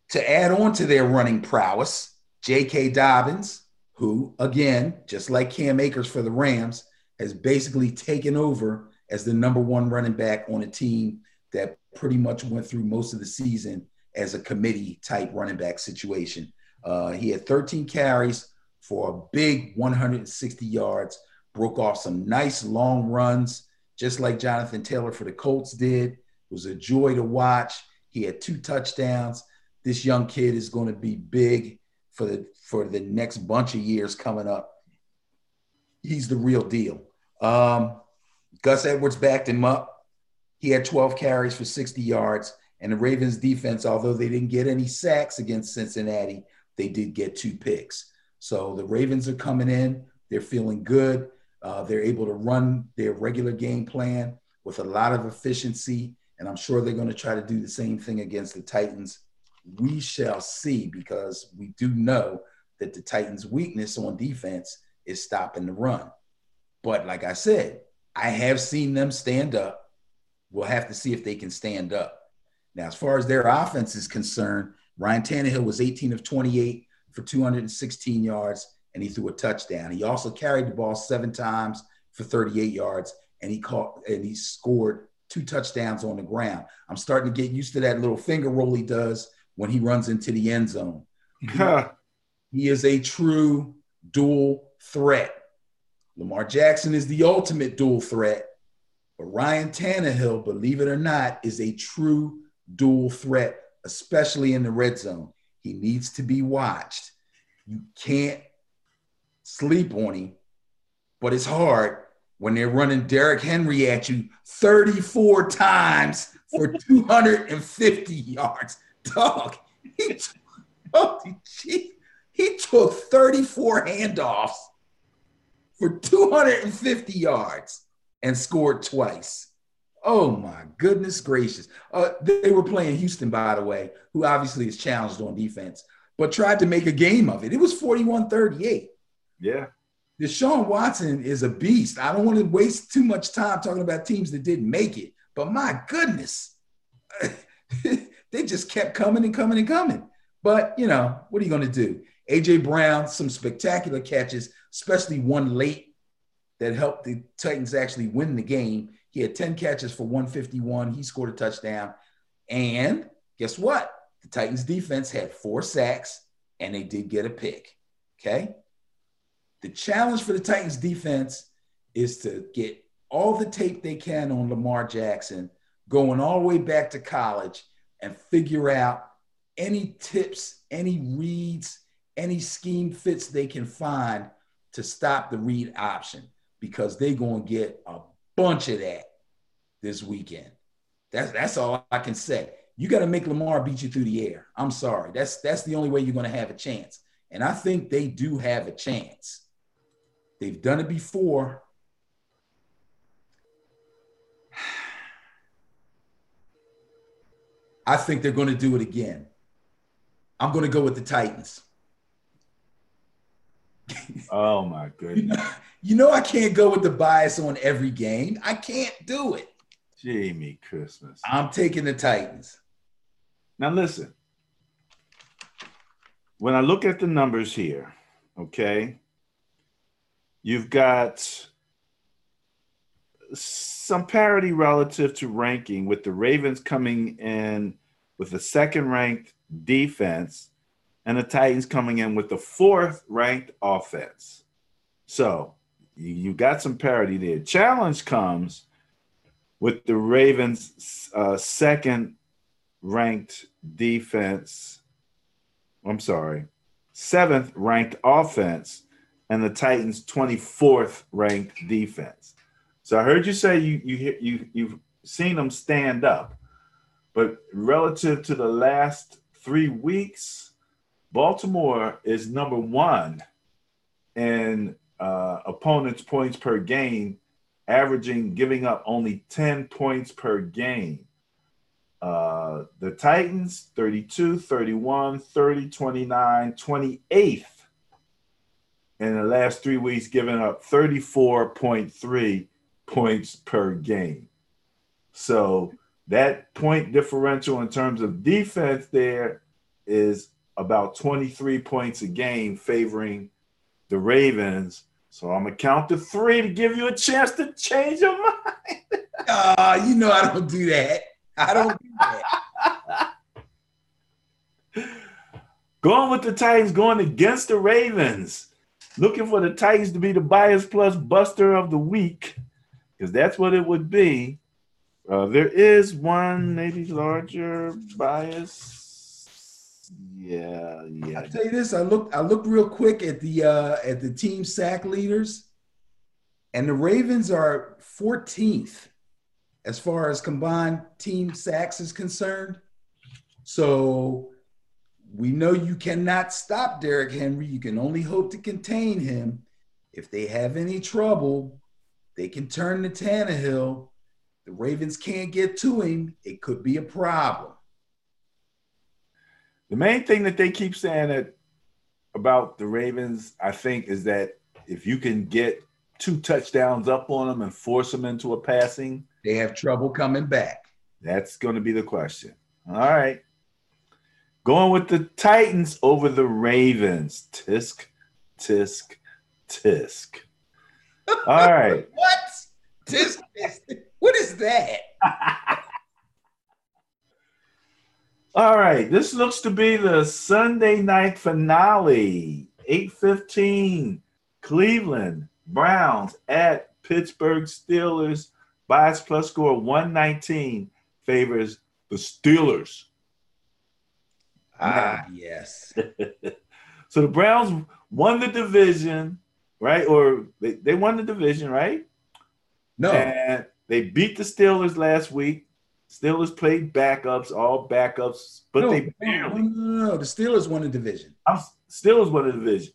To add on to their running prowess, J.K. Dobbins, who, again, just like Cam Akers for the Rams, has basically taken over as the number one running back on a team that pretty much went through most of the season as a committee type running back situation. Uh, he had 13 carries for a big 160 yards, broke off some nice long runs, just like Jonathan Taylor for the Colts did. It was a joy to watch. He had two touchdowns. This young kid is going to be big for the for the next bunch of years coming up. He's the real deal. Um, Gus Edwards backed him up. He had 12 carries for 60 yards. And the Ravens defense, although they didn't get any sacks against Cincinnati, they did get two picks. So the Ravens are coming in. They're feeling good. Uh, they're able to run their regular game plan with a lot of efficiency. And I'm sure they're going to try to do the same thing against the Titans. We shall see because we do know that the Titans' weakness on defense is stopping the run. But like I said, I have seen them stand up. We'll have to see if they can stand up. Now, as far as their offense is concerned, Ryan Tannehill was 18 of 28 for 216 yards, and he threw a touchdown. He also carried the ball seven times for 38 yards, and he caught and he scored two touchdowns on the ground. I'm starting to get used to that little finger roll he does when he runs into the end zone. *laughs* he is a true dual threat. Lamar Jackson is the ultimate dual threat, but Ryan Tannehill, believe it or not, is a true dual threat, especially in the red zone. He needs to be watched. You can't sleep on him, but it's hard when they're running Derrick Henry at you 34 times for *laughs* 250 yards. Dog, he took, oh, he, he took 34 handoffs for 250 yards and scored twice. Oh my goodness gracious. Uh, they were playing Houston, by the way, who obviously is challenged on defense, but tried to make a game of it. It was 41 38. Yeah. Deshaun Watson is a beast. I don't want to waste too much time talking about teams that didn't make it, but my goodness, *laughs* they just kept coming and coming and coming. But, you know, what are you going to do? AJ Brown, some spectacular catches, especially one late that helped the Titans actually win the game. He had 10 catches for 151. He scored a touchdown. And guess what? The Titans defense had four sacks and they did get a pick. Okay. The challenge for the Titans defense is to get all the tape they can on Lamar Jackson, going all the way back to college, and figure out any tips, any reads, any scheme fits they can find to stop the read option because they're going to get a bunch of that this weekend. That's that's all I can say. You got to make Lamar beat you through the air. I'm sorry. That's that's the only way you're going to have a chance. And I think they do have a chance. They've done it before. I think they're going to do it again. I'm going to go with the Titans. oh my goodness. *laughs* You know I can't go with the bias on every game. I can't do it. Jamie Christmas. I'm taking the Titans. Now listen. When I look at the numbers here, okay, you've got some parity relative to ranking with the Ravens coming in with the second ranked defense and the Titans coming in with the fourth ranked offense. So you got some parity there. Challenge comes with the Ravens' uh, second ranked defense. I'm sorry, seventh ranked offense and the Titans 24th ranked defense. So I heard you say you you you you've seen them stand up, but relative to the last three weeks, Baltimore is number one in uh, opponents' points per game, averaging giving up only 10 points per game. Uh, the Titans 32, 31, 30, 29, 28th in the last three weeks, giving up 34.3 points per game. So that point differential in terms of defense there is about 23 points a game favoring the Ravens. So I'm gonna count to three to give you a chance to change your mind. uh, *laughs* you know I don't do that. I don't do that. going with the Titans, going against the Ravens. Looking for the Titans to be the bias plus buster of the week, because that's what it would be. Uh, there is one maybe larger bias yeah, yeah. I'll tell you this. I looked I looked real quick at the uh at the team sack leaders, and the Ravens are 14th as far as combined team sacks is concerned. So we know you cannot stop Derrick Henry. You can only hope to contain him. If they have any trouble, they can turn to Tannehill. The Ravens can't get to him. It could be a problem. The main thing that they keep saying that about the Ravens, I think, is that if you can get two touchdowns up on them and force them into a passing, they have trouble coming back. That's going to be the question. All right. Going with the Titans over the Ravens. Tisk, tisk, tisk. All right. *laughs* what? Tisk. What is that? *laughs* All right, this looks to be the Sunday night finale. 8:15 Cleveland Browns at Pittsburgh Steelers. Bias plus score 119 favors the Steelers. Ah, *laughs* yes. so the Browns won the division, right? Or they, they won the division, right? No. And they beat the Steelers last week. Steelers played backups, all backups, but no, they barely. No, no, no, the Steelers won the division. I'm Steelers won the division.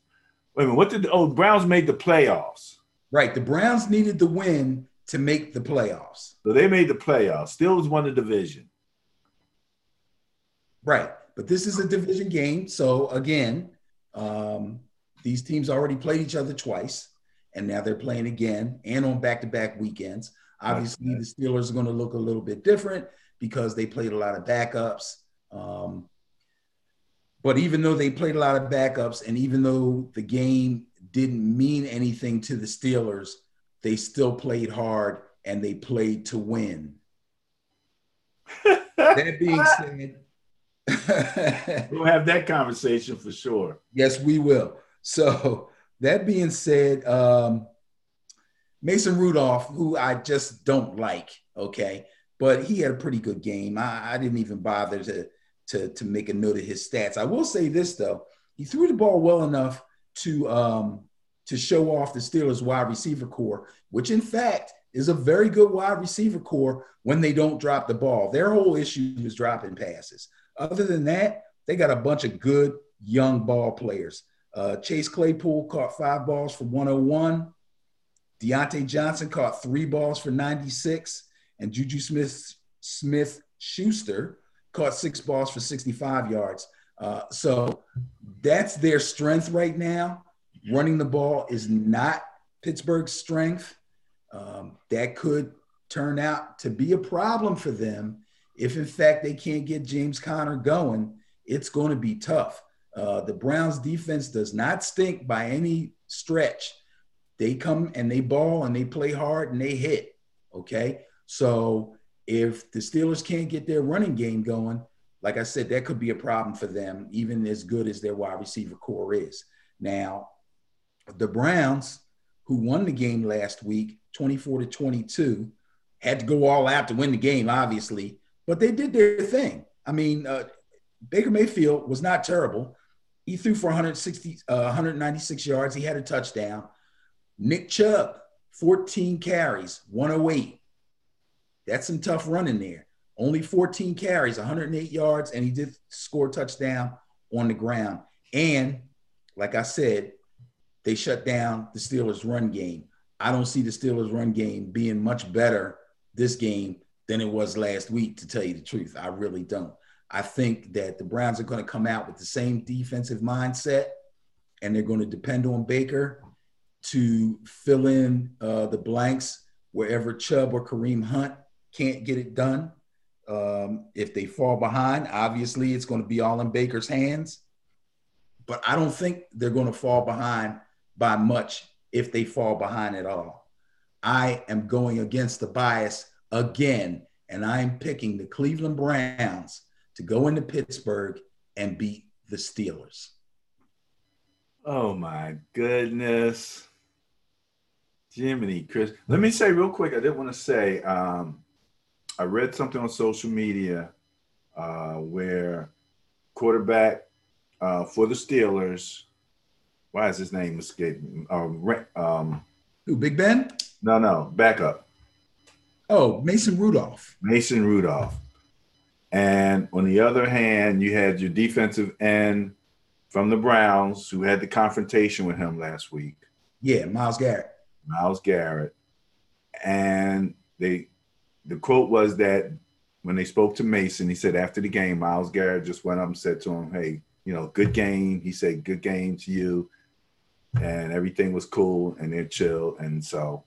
Wait a minute, what did the oh Browns made the playoffs? Right, the Browns needed the win to make the playoffs. So they made the playoffs. Steelers won the division. Right, but this is a division game, so again, um, these teams already played each other twice, and now they're playing again and on back-to-back weekends. Obviously, the Steelers are going to look a little bit different because they played a lot of backups. Um, but even though they played a lot of backups, and even though the game didn't mean anything to the Steelers, they still played hard and they played to win. *laughs* that being said, *laughs* we'll have that conversation for sure. Yes, we will. So that being said, um, Mason Rudolph, who I just don't like, okay, but he had a pretty good game. I, I didn't even bother to, to, to make a note of his stats. I will say this though, he threw the ball well enough to um, to show off the Steelers wide receiver corps, which in fact is a very good wide receiver corps when they don't drop the ball. Their whole issue is dropping passes. Other than that, they got a bunch of good young ball players. Uh, Chase Claypool caught five balls for 101. Diontae Johnson caught three balls for 96, and Juju Smith Smith Schuster caught six balls for 65 yards. Uh, so that's their strength right now. Running the ball is not Pittsburgh's strength. Um, that could turn out to be a problem for them if, in fact, they can't get James Conner going. It's going to be tough. Uh, the Browns' defense does not stink by any stretch they come and they ball and they play hard and they hit. Okay. So if the Steelers can't get their running game going, like I said, that could be a problem for them, even as good as their wide receiver corps is. Now, the Browns, who won the game last week, 24 to 22, had to go all out to win the game, obviously, but they did their thing. I mean, uh, Baker Mayfield was not terrible. He threw for 160, uh, 196 yards. He had a touchdown. Nick Chubb, 14 carries, 108. That's some tough running there. Only 14 carries, 108 yards, and he did score a touchdown on the ground. And like I said, they shut down the Steelers' run game. I don't see the Steelers' run game being much better this game than it was last week, to tell you the truth. I really don't. I think that the Browns are going to come out with the same defensive mindset, and they're going to depend on Baker to fill in uh, the blanks wherever Chubb or Kareem Hunt can't get it done. Um, if they fall behind, obviously it's going to be all in Baker's hands. But I don't think they're going to fall behind by much if they fall behind at all. I am going against the bias again, and I'm picking the Cleveland Browns to go into Pittsburgh and beat the Steelers. Oh my goodness. Jiminy Chris. Let me say real quick, I did want to say um, I read something on social media uh, where quarterback uh, for the Steelers, why is his name escaping? Uh, um, Who, Big Ben? No, no, back up. Oh, Mason Rudolph. Mason Rudolph. And on the other hand, you had your defensive end from the Browns who had the confrontation with him last week. Yeah, Myles Garrett. Myles Garrett. And they the quote was that when they spoke to Mason, he said after the game, Myles Garrett just went up and said to him, Hey, you know, good game. He said, Good game to you. And everything was cool and they're chill. And so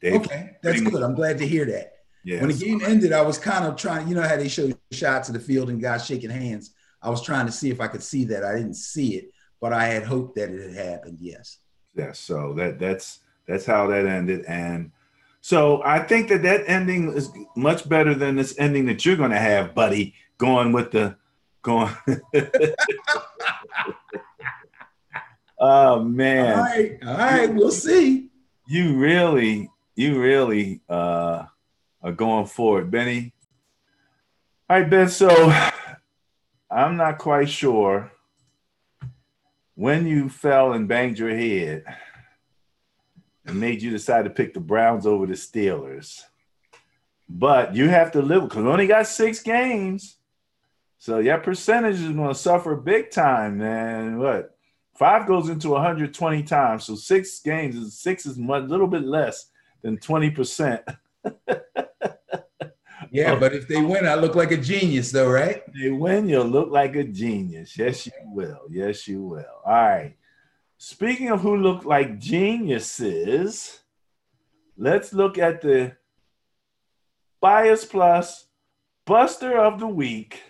they Okay, that's good. I'm glad to hear that. Yeah. When the game ended, I was kind of trying, you know how they show shots of the field and guys shaking hands. I was trying to see if I could see that. I didn't see it, but I had hoped that it had happened. Yes. Yes. So that that's that's how that ended. And so I think that that ending is much better than this ending that you're going to have, buddy. Going with the going. *laughs* oh man! All right, all right, we'll see. You really, you really uh, are going forward, Benny. All right, Ben. So I'm not quite sure when you fell and banged your head and made you decide to pick the Browns over the Steelers. But you have to live because we only got six games. So your percentage is going to suffer big time, man. What? Five goes into 120 times. So six games is six is a little bit less than 20%. *laughs* yeah, oh. but if they win, I look like a genius, though, right? If they win, you'll look like a genius. Yes, you will. Yes, you will. All right. Speaking of who look like geniuses, let's look at the Bias Plus Buster of the Week.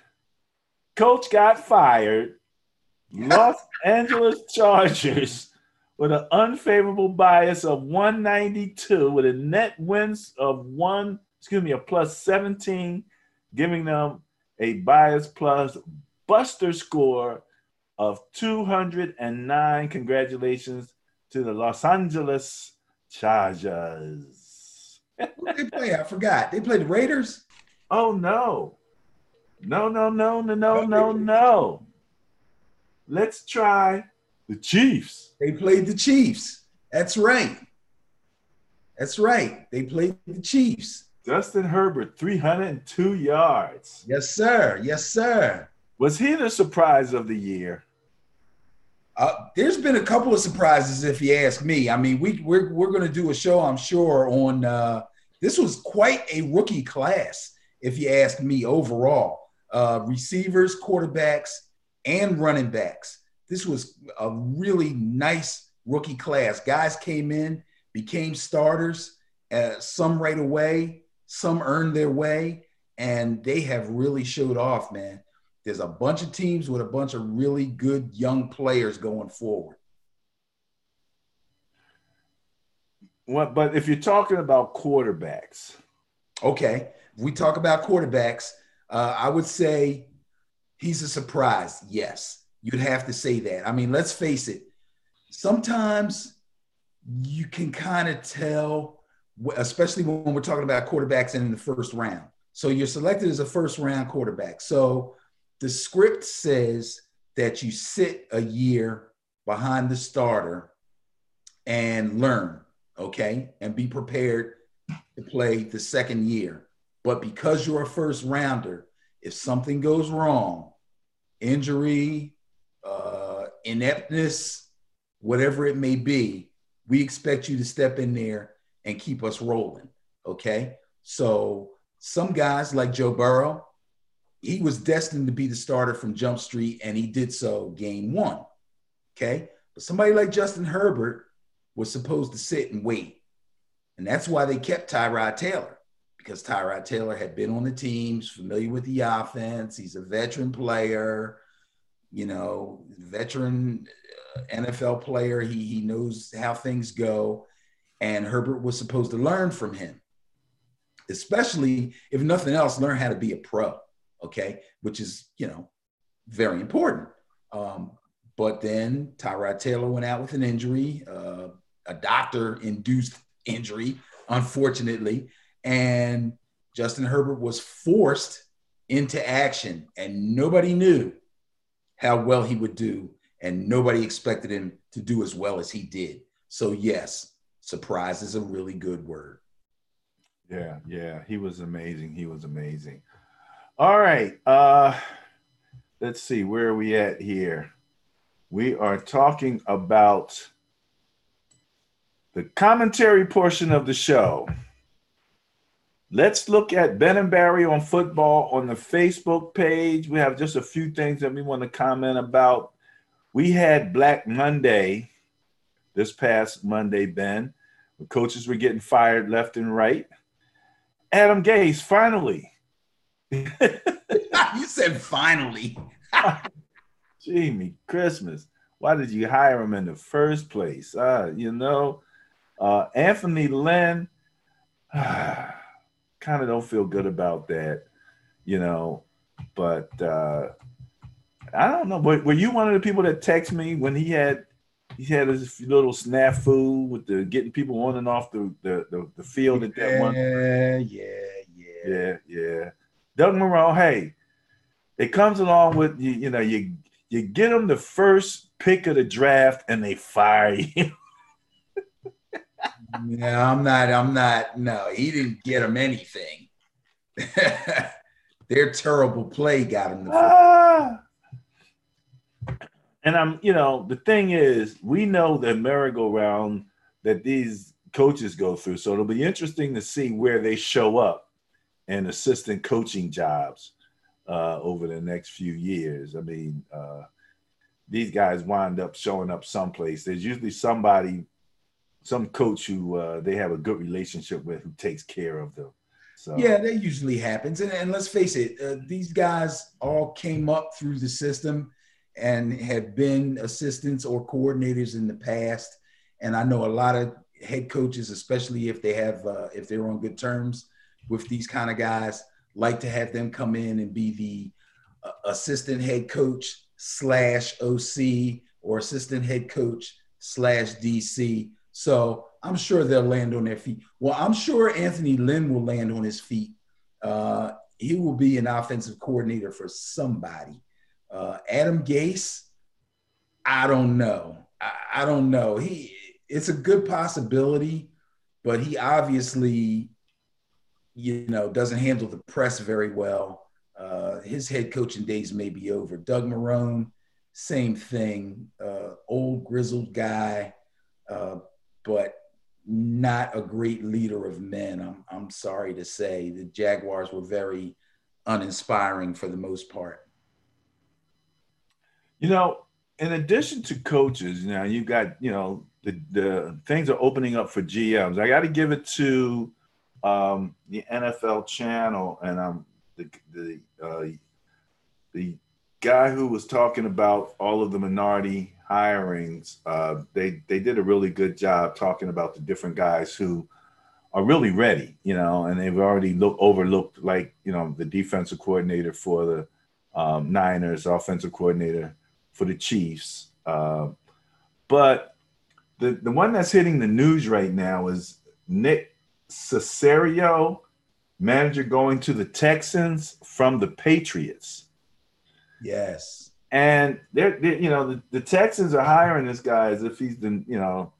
Coach got fired. *laughs* Los Angeles Chargers with an unfavorable bias of 192 with a net wins of one, excuse me, a plus 17, giving them a bias plus buster score of 209. Congratulations to the Los Angeles Chargers. what did they play? I forgot. They played the Raiders? Oh, no. No, no, no, no, no, no, no. Let's try the Chiefs. They played the Chiefs. That's right. That's right. They played the Chiefs. Justin Herbert, 302 yards. Yes, sir. Yes, sir. Was he the surprise of the year? Uh, there's been a couple of surprises, if you ask me. I mean, we we're we're going to do a show, I'm sure, on uh, this was quite a rookie class, if you ask me. Overall, uh, receivers, quarterbacks, and running backs. This was a really nice rookie class. Guys came in, became starters. Uh, some right away, some earned their way, and they have really showed off, man. There's a bunch of teams with a bunch of really good young players going forward. What, but if you're talking about quarterbacks, okay, we talk about quarterbacks. Uh, I would say he's a surprise. Yes, you'd have to say that. I mean, let's face it. Sometimes you can kind of tell, especially when we're talking about quarterbacks in the first round. So you're selected as a first round quarterback. So the script says that you sit a year behind the starter and learn, okay, and be prepared to play the second year. But because you're a first rounder, if something goes wrong, injury, uh, ineptness, whatever it may be, we expect you to step in there and keep us rolling. Okay. So some guys like Joe Burrow, he was destined to be the starter from Jump Street, and he did so game one. Okay. But somebody like Justin Herbert was supposed to sit and wait. And that's why they kept Tyrod Taylor, because Tyrod Taylor had been on the teams, familiar with the offense. He's a veteran player, you know, veteran uh, NFL player. He, he knows how things go. And Herbert was supposed to learn from him, especially if nothing else, learn how to be a pro, okay, which is, you know, very important. Um, but then Tyrod Taylor went out with an injury, uh, a doctor induced injury, unfortunately. And Justin Herbert was forced into action, and nobody knew how well he would do, and nobody expected him to do as well as he did. So, yes, surprise is a really good word. Yeah, yeah, he was amazing. He was amazing. All right. Uh let's see where are we at here. We are talking about the commentary portion of the show. Let's look at Ben and Barry on football on the Facebook page. We have just a few things that we want to comment about. We had Black Monday this past Monday, Ben. The coaches were getting fired left and right. Adam Gase finally. *laughs* you said finally. *laughs* Jimmy Christmas. Why did you hire him in the first place? Uh, you know, uh, Anthony Lynn, *sighs* kind of don't feel good about that, you know. But uh, I don't know. Were, were you one of the people that text me when he had he had his little snafu with the getting people on and off the the, the, the field at that yeah, one? Yeah, yeah, yeah, yeah. Doug Marrone, hey, it comes along with you. You know, you you get them the first pick of the draft and they fire *laughs* you. no, I'm not. I'm not. No, he didn't get him anything. *laughs* Their terrible play got him. The ah. And I'm, you know, the thing is, we know the merry-go-round that these coaches go through. So it'll be interesting to see where they show up in assistant coaching jobs uh, over the next few years. I mean, uh, these guys wind up showing up someplace. There's usually somebody some coach who uh, they have a good relationship with who takes care of them. So yeah, that usually happens. And, and let's face it, uh, these guys all came up through the system and have been assistants or coordinators in the past. And I know a lot of head coaches, especially if they have uh, if they're on good terms with these kind of guys, like to have them come in and be the uh, assistant head coach slash OC or assistant head coach slash DC so I'm sure they'll land on their feet. Well, I'm sure Anthony Lynn will land on his feet. Uh, he will be an offensive coordinator for somebody. Uh, Adam Gase, I don't know. I, I don't know. He it's a good possibility, but he obviously, you know, doesn't handle the press very well. Uh, his head coaching days may be over. Doug Marrone, same thing. Uh, old grizzled guy. Uh, but not a great leader of men. I'm, I'm sorry to say the Jaguars were very uninspiring for the most part. You know, in addition to coaches, you now you've got, you know, the, the things are opening up for GMs. I got to give it to um, the NFL channel and um, the, the, uh, the guy who was talking about all of the minority hirings, uh, they they did a really good job talking about the different guys who are really ready, you know, and they've already look overlooked like you know the defensive coordinator for the um, Niners, offensive coordinator for the Chiefs, uh, but the the one that's hitting the news right now is Nick Caserio, manager going to the Texans from the Patriots. Yes And they're, they're you know the, the Texans are hiring this guy as if he's the you know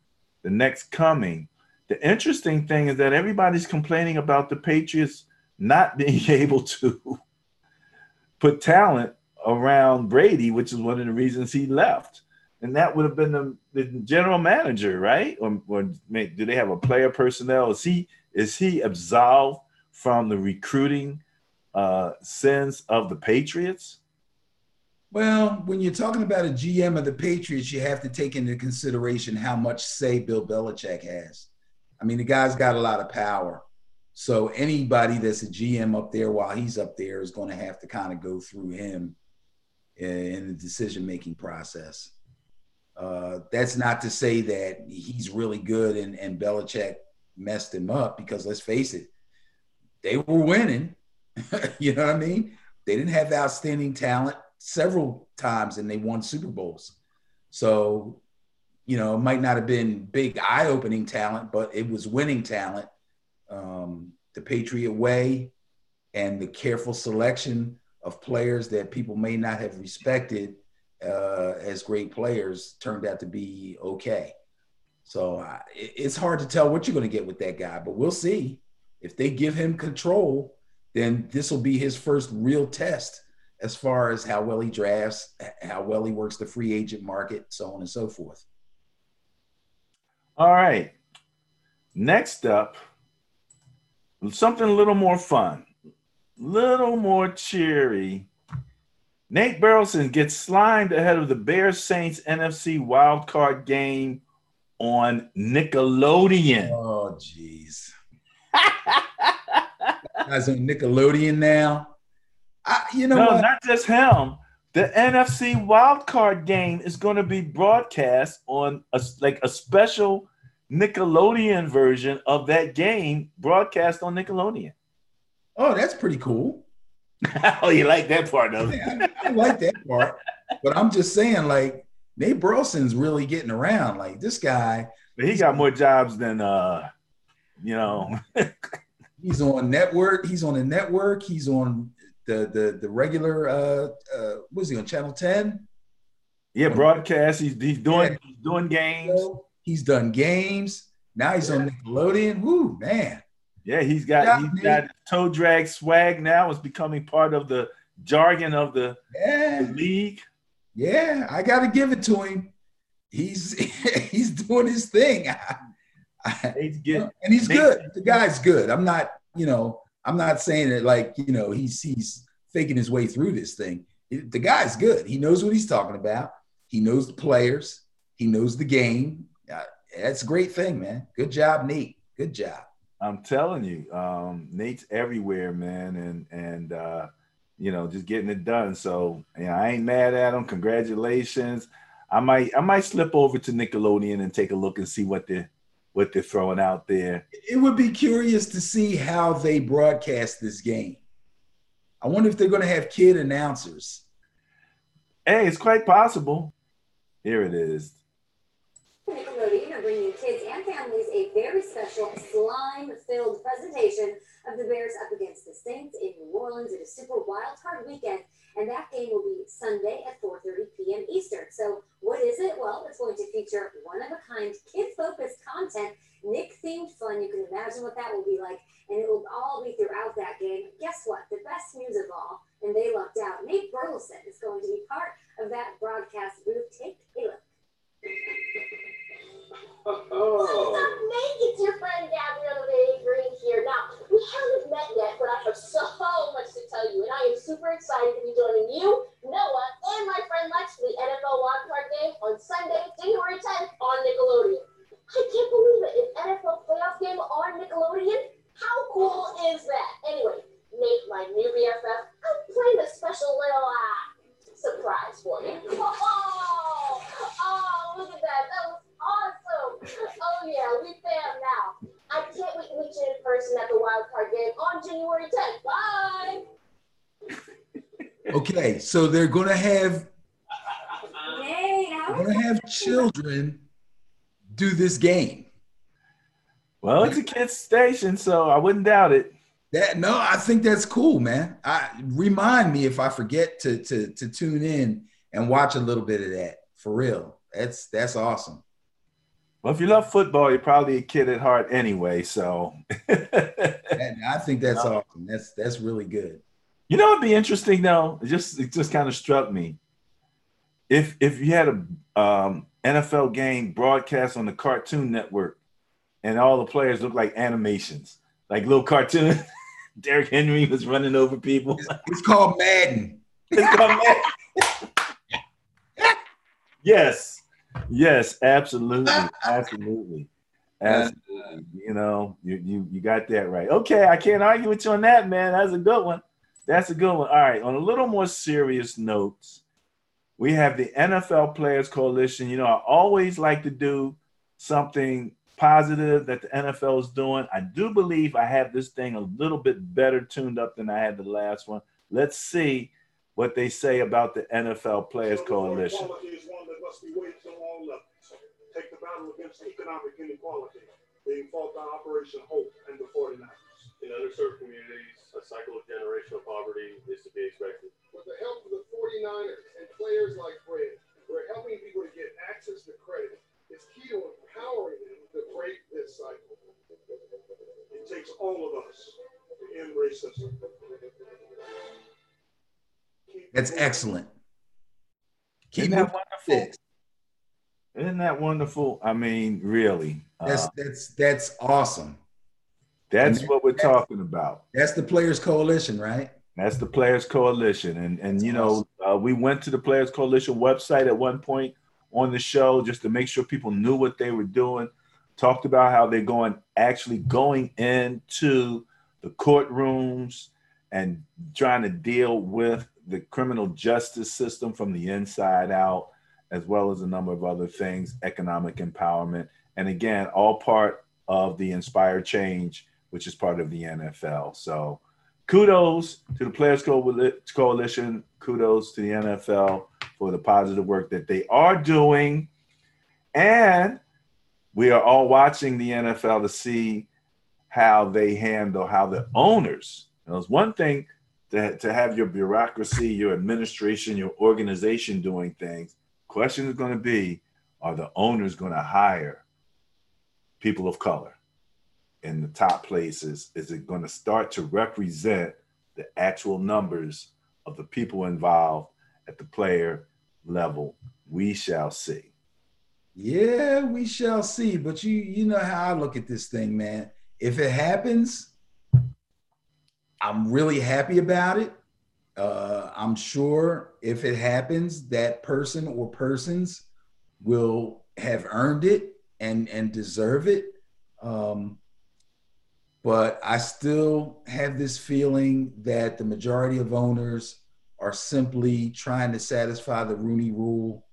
the next coming. The interesting thing is that everybody's complaining about the Patriots not *laughs* being able to put talent around Brady, which is one of the reasons he left. And that would have been the, the general manager, right? Or, or do they have a player personnel? Is he is he absolved from the recruiting uh, sins of the Patriots? Well, when you're talking about a GM of the Patriots, you have to take into consideration how much say Bill Belichick has. I mean, the guy's got a lot of power. So anybody that's a GM up there while he's up there is going to have to kind of go through him in the decision making process. Uh, that's not to say that he's really good and, and Belichick messed him up because let's face it, they were winning. *laughs* you know what I mean? They didn't have outstanding talent several times and they won Super Bowls. So, you know, it might not have been big eye opening talent, but it was winning talent. Um, the Patriot way and the careful selection of players that people may not have respected uh, as great players turned out to be okay. So uh, it's hard to tell what you're going to get with that guy, but we'll see. If they give him control, then this will be his first real test as far as how well he drafts, how well he works the free agent market, so on and so forth. All right. Next up, something a little more fun, little more cheery. Nate Burleson gets slimed ahead of the Bears Saints NFC wildcard game on Nickelodeon. Oh, jeez. *laughs* Guys on Nickelodeon now. I, you know no, what? not just him. The NFC wildcard game is going to be broadcast on a, like a special Nickelodeon version of that game broadcast on Nickelodeon. Oh, that's pretty cool. *laughs* oh, you like that part of it? I, I like that part, but I'm just saying, like Nate Burleson's really getting around. Like this guy, but he got more jobs than uh, you know. *laughs* he's on network. He's on a network. He's on the the the regular. Uh, uh, was he on Channel Ten? Yeah, broadcast. He's he's doing yeah. he's doing games. He's done games. Now he's on Nickelodeon. Woo, man. Yeah, he's got yeah, he's man. got toe drag swag now. It's becoming part of the jargon of the, yeah. the league. Yeah, I got to give it to him. He's *laughs* he's doing his thing. *laughs* he's good, and he's good. The guy's good. I'm not, you know, I'm not saying it like you know he's he's faking his way through this thing. The guy's good. He knows what he's talking about. He knows the players. He knows the game. Uh, that's a great thing, man. Good job, Nate. Good job. I'm telling you, um, Nate's everywhere, man, and and uh, you know just getting it done. So yeah, I ain't mad at him. Congratulations. I might I might slip over to Nickelodeon and take a look and see what they're what they're throwing out there. It would be curious to see how they broadcast this game. I wonder if they're going to have kid announcers. Hey, it's quite possible. Here it is. Nickelodeon are bringing kids and families a very special slime-filled presentation of the Bears up against the Saints in New Orleans. It is Super Wild Card Weekend, and that game will be Sunday at 4:30 p.m. Eastern. So, what is it? Well, it's going to feature one-of-a-kind, kid-focused content, Nick-themed fun. You can imagine what that will be like, and it will all be throughout that game. Guess what? The best news of all, and they lucked out. Nate Burleson is going to be part of that broadcast booth. Take a look. Oh. Nate? It's your friend Gabriella Green here. Now, we haven't met yet, but I have so much to tell you, and I am super excited to be joining you, Noah, and my friend Lex for the NFL wildcard game on Sunday, January 10th on Nickelodeon. I can't believe it. An NFL playoff game on Nickelodeon? How cool is that? Anyway, Nate, my new BFF, I'm playing a special little uh, surprise for you. *laughs* Oh, oh, look at that. That was awesome. Oh, yeah, we fam now. I can't wait to meet you in person at the wild card game on January 10th. Bye. Okay, so they're going to have they're going to have children do this game. Well, it's a kids station, so I wouldn't doubt it. That no, I think that's cool, man. I remind me if I forget to to to tune in and watch a little bit of that for real. That's that's awesome. Well, if you love football, you're probably a kid at heart anyway. So *laughs* And I think that's awesome. That's that's really good. You know, it'd be interesting though. It just it just kind of struck me. If if you had a um, NFL game broadcast on the Cartoon Network, and all the players look like animations, like little cartoon. *laughs* Derrick Henry was running over people. It's, it's called Madden. It's called Madden. yes, yes, absolutely, absolutely, absolutely. You know, you you you got that right. Okay, I can't argue with you on that, man. That's a good one. That's a good one. All right. On a little more serious notes, we have the NFL Players Coalition. You know, I always like to do something positive that the NFL is doing. I do believe I have this thing a little bit better tuned up than I had the last one. Let's see what they say about the NFL Players Coalition. Is one that must be waged on all levels. Take the battle against economic inequality being fought by Operation Hope and the 49ers. In underserved communities, a cycle of generational poverty is to be expected. With the help of the 49ers and players like Fred, we're helping people to get access to credit. It's key to empowering them to break this cycle. It takes all of us to end racism. That's excellent. Keep Isn't that moving wonderful? this. Isn't that wonderful? I mean, really. That's Uh, that's that's awesome. That's what we're talking about. That's the Players Coalition, right? That's the Players Coalition, and and you know uh, we went to the Players Coalition website at one point on the show just to make sure people knew what they were doing. Talked about how they're going actually going into the courtrooms and trying to deal with the criminal justice system from the inside out, as well as a number of other things, economic empowerment, and again, all part of the Inspire Change, which is part of the NFL. So kudos to the Players Coalition. Kudos to the NFL for the positive work that they are doing. And we are all watching the NFL to see how they handle, how the owners. Know, it's one thing to, to have your bureaucracy, your administration, your organization doing things. Question is going to be are the owners going to hire people of color? In the top places is it going to start to represent the actual numbers of the people involved at the player level we shall see Yeah, we shall see. But you you know how I look at this thing, man. If it happens, I'm really happy about it. Uh, I'm sure if it happens, that person or persons will have earned it and and deserve it. Um, but I still have this feeling that the majority of owners are simply trying to satisfy the Rooney Rule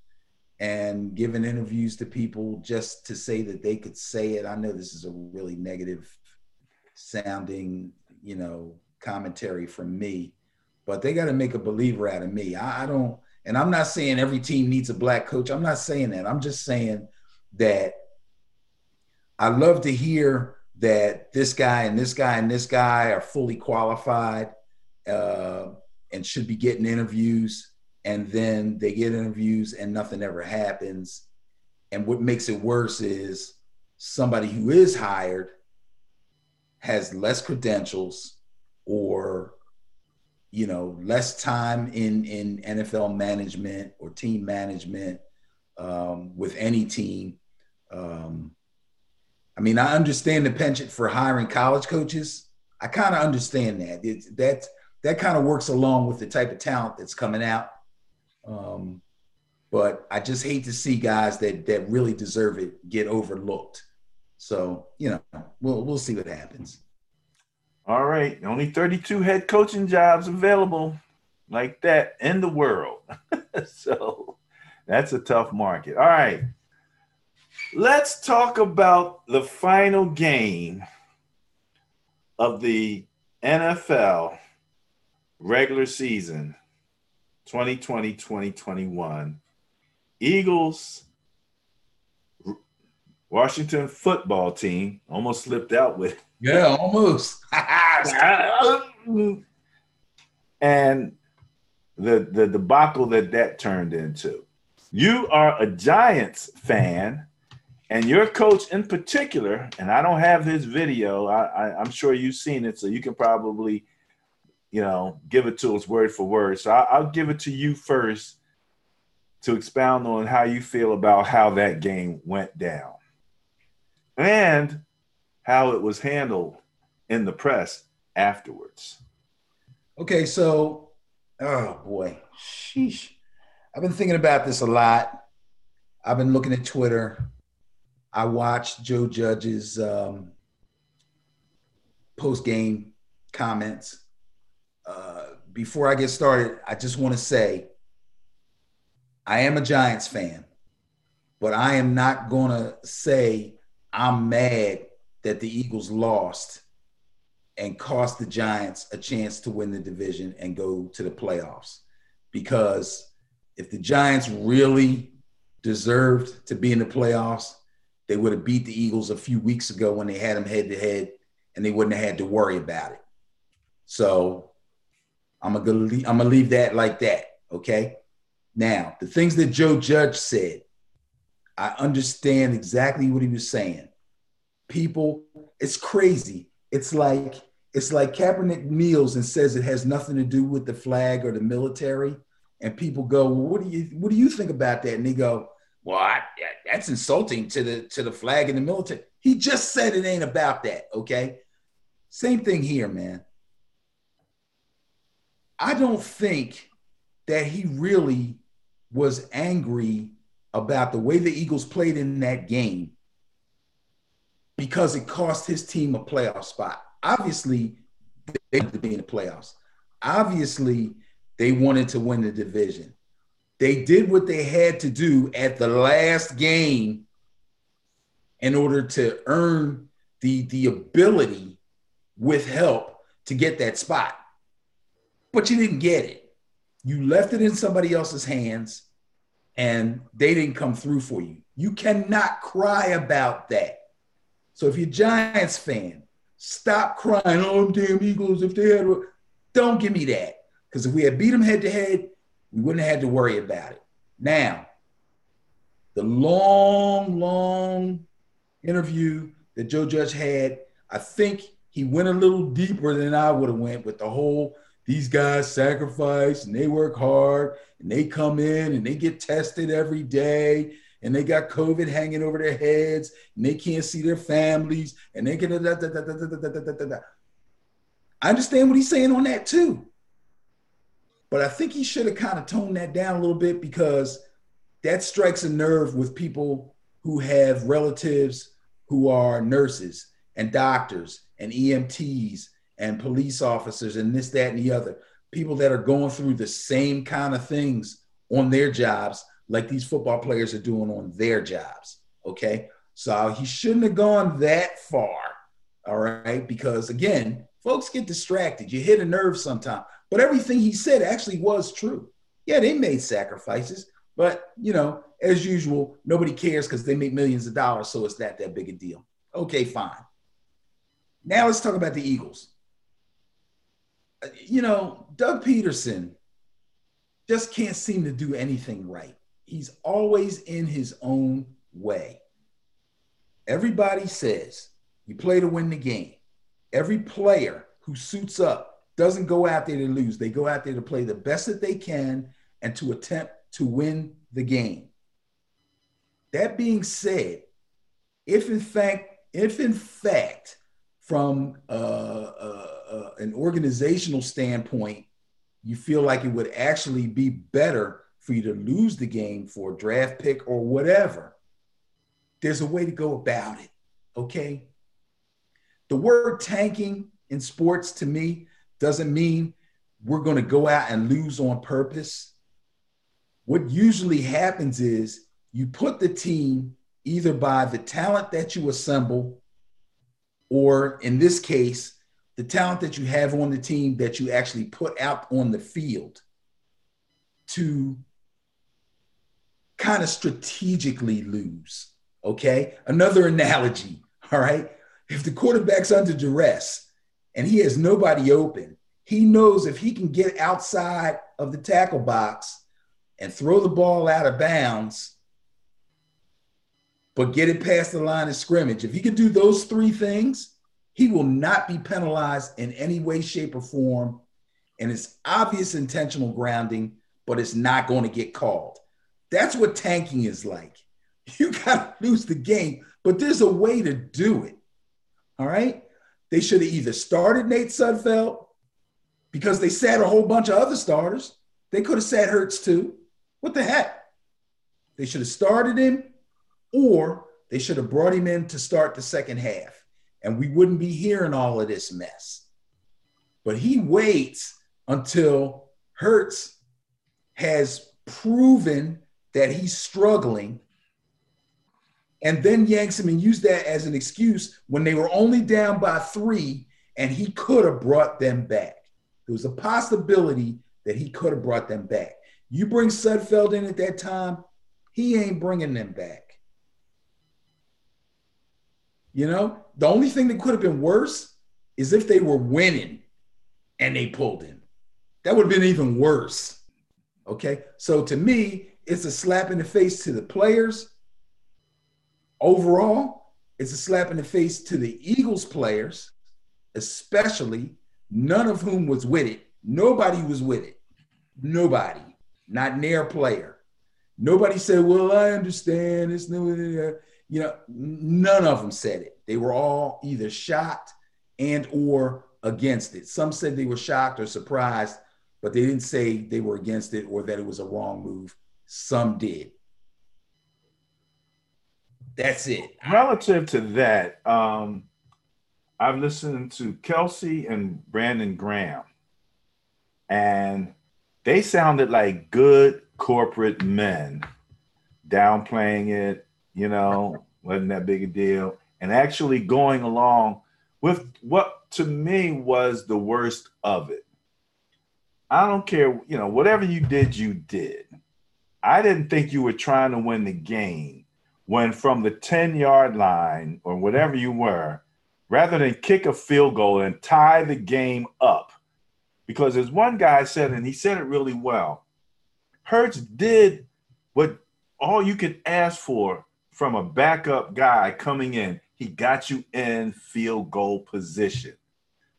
and giving interviews to people just to say that they could say it. I know this is a really negative sounding, you know, commentary from me, but they got to make a believer out of me. I, I don't, and I'm not saying every team needs a black coach. I'm not saying that. I'm just saying that I love to hear that this guy and this guy and this guy are fully qualified uh, and should be getting interviews and then they get interviews and nothing ever happens. And what makes it worse is somebody who is hired has less credentials or you know less time in in NFL management or team management um, with any team. Um, I mean, I understand the penchant for hiring college coaches. I kind of understand that. It's, that that kind of works along with the type of talent that's coming out. Um, but I just hate to see guys that that really deserve it get overlooked. So you know, we'll we'll see what happens. all right only 32 head coaching jobs available like that in the world *laughs* so that's a tough market all right let's talk about the final game of the NFL regular season 2020-2021 Eagles Washington football team almost slipped out with Yeah, almost. *laughs* and the the debacle that that turned into. You are a Giants fan, and your coach in particular, and I don't have his video. I, I I'm sure you've seen it, so you can probably, you know, give it to us word for word. So I, I'll give it to you first to expound on how you feel about how that game went down and how it was handled in the press afterwards. Okay, so oh boy, sheesh. I've been thinking about this a lot. I've been looking at Twitter. I watched Joe Judge's um, post game comments. Uh, before I get started, I just want to say I am a Giants fan, but I am not going to say I'm mad that the Eagles lost and cost the Giants a chance to win the division and go to the playoffs. Because if the Giants really deserved to be in the playoffs, they would have beat the Eagles a few weeks ago when they had them head to head and they wouldn't have had to worry about it. So I'm gonna leave, I'm gonna leave that like that. Okay. Now, the things that Joe Judge said, I understand exactly what he was saying. People, it's crazy. It's like it's like Kaepernick kneels and says it has nothing to do with the flag or the military, and people go, well, "What do you what do you think about that?" And they go, "Well, I, that's insulting to the to the flag and the military." He just said it ain't about that. Okay, same thing here, man. I don't think that he really was angry about the way the Eagles played in that game because it cost his team a playoff spot. Obviously, they wanted to be in the playoffs. Obviously, they wanted to win the division. They did what they had to do at the last game in order to earn the, the ability with help to get that spot. But you didn't get it. You left it in somebody else's hands and they didn't come through for you. You cannot cry about that. So if you're Giants fan, stop crying, oh, damn Eagles, if they had, don't give me that. Because if we had beat them head to head, we wouldn't have had to worry about it. Now, the long, long interview that Joe Judge had, I think he went a little deeper than I would have went with the whole these guys sacrifice and they work hard and they come in and they get tested every day and they got COVID hanging over their heads and they can't see their families and they get I understand what he's saying on that too. But I think he should have kind of toned that down a little bit because that strikes a nerve with people who have relatives who are nurses and doctors and EMTs and police officers and this, that, and the other. People that are going through the same kind of things on their jobs, like these football players are doing on their jobs. Okay. So he shouldn't have gone that far. All right. Because again, folks get distracted. You hit a nerve sometime. But everything he said actually was true. Yeah, they made sacrifices, but you know, as usual, nobody cares because they make millions of dollars. So it's not that big a deal. Okay, fine. Now let's talk about the Eagles uh, you know, Doug Pederson just can't seem to do anything right. He's always in his own way. Everybody says you play to win the game. Every player who suits up doesn't go out there to lose. They go out there to play the best that they can and to attempt to win the game. That being said, if in fact, if in fact, from uh, uh, uh, an organizational standpoint, you feel like it would actually be better for you to lose the game for a draft pick or whatever, there's a way to go about it. Okay. The word tanking in sports to me doesn't mean we're going to go out and lose on purpose. What usually happens is you put the team either by the talent that you assemble, or in this case, the talent that you have on the team that you actually put out on the field to kind of strategically lose. Okay. Another analogy. *laughs* All right. If the quarterback's under duress and he has nobody open, He knows if he can get outside of the tackle box and throw the ball out of bounds, but get it past the line of scrimmage. If he can do those three things, he will not be penalized in any way, shape, or form. And it's obvious intentional grounding, but it's not going to get called. That's what tanking is like. You *laughs* got to lose the game, but there's a way to do it. All right. They should have either started Nate Sudfeld because they sat a whole bunch of other starters. They could have sat Hurts too. What the heck? They should have started him, or they should have brought him in to start the second half, and we wouldn't be hearing all of this mess. But he waits until Hurts has proven that he's struggling and then yanks him and used that as an excuse when they were only down by three and he could have brought them back. There was a possibility that he could have brought them back. You bring Sudfeld in at that time, he ain't bringing them back. You know, the only thing that could have been worse is if they were winning and they pulled him. That would have been even worse. Okay. So to me, it's a slap in the face to the players. Overall, it's a slap in the face to the Eagles players, especially none of whom was with it. Nobody was with it. Nobody, not near player. Nobody said, "Well, I understand." It's no, you know, none of them said it. They were all either shocked and or against it. Some said they were shocked or surprised, but they didn't say they were against it or that it was a wrong move. Some did. That's it. Relative to that, um, I've listened to Kelce and Brandon Graham, and they sounded like good corporate men, downplaying it, you know, wasn't that big a deal, and actually going along with what to me was the worst of it. I don't care, you know, whatever you did, you did. I didn't think you were trying to win the game when from the 10 yard line or whatever you were, rather than kick a field goal and tie the game up. Because as one guy said, and he said it really well, Hurts did what all you could ask for from a backup guy coming in. He got you in field goal position.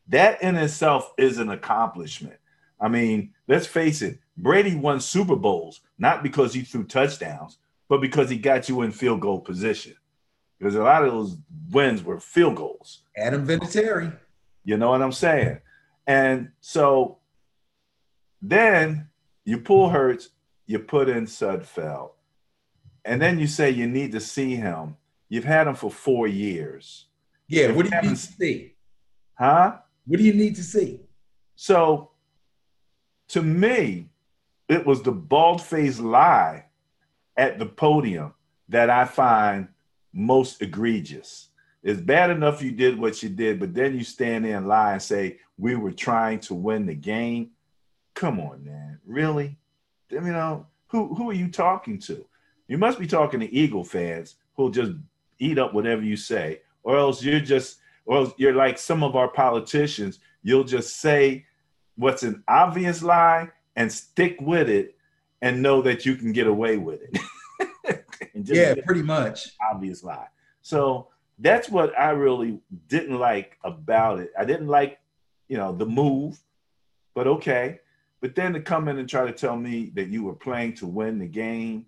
That in itself is an accomplishment. I mean, let's face it, Brady won Super Bowls not because he threw touchdowns, but because he got you in field goal position. Because a lot of those wins were field goals. Adam Vinatieri. You know what I'm saying? And so then you pull Hurts, you put in Sudfeld, and then you say you need to see him. You've had him for four years. Yeah, what do you need to see? Huh? What do you need to see? So to me, it was the bald faced lie at the podium that I find most egregious. It's bad enough you did what you did, but then you stand there and lie and say, We were trying to win the game. Come on, man. Really? You um, know, who, who are you talking to? You must be talking to Eagle fans who'll just eat up whatever you say, or else you're just, or else you're like some of our politicians. You'll just say what's an obvious lie and stick with it and know that you can get away with it. *laughs* yeah, pretty much. Obvious lie. So that's what I really didn't like about it. I didn't like, you know, the move, but okay. But then to come in and try to tell me that you were playing to win the game,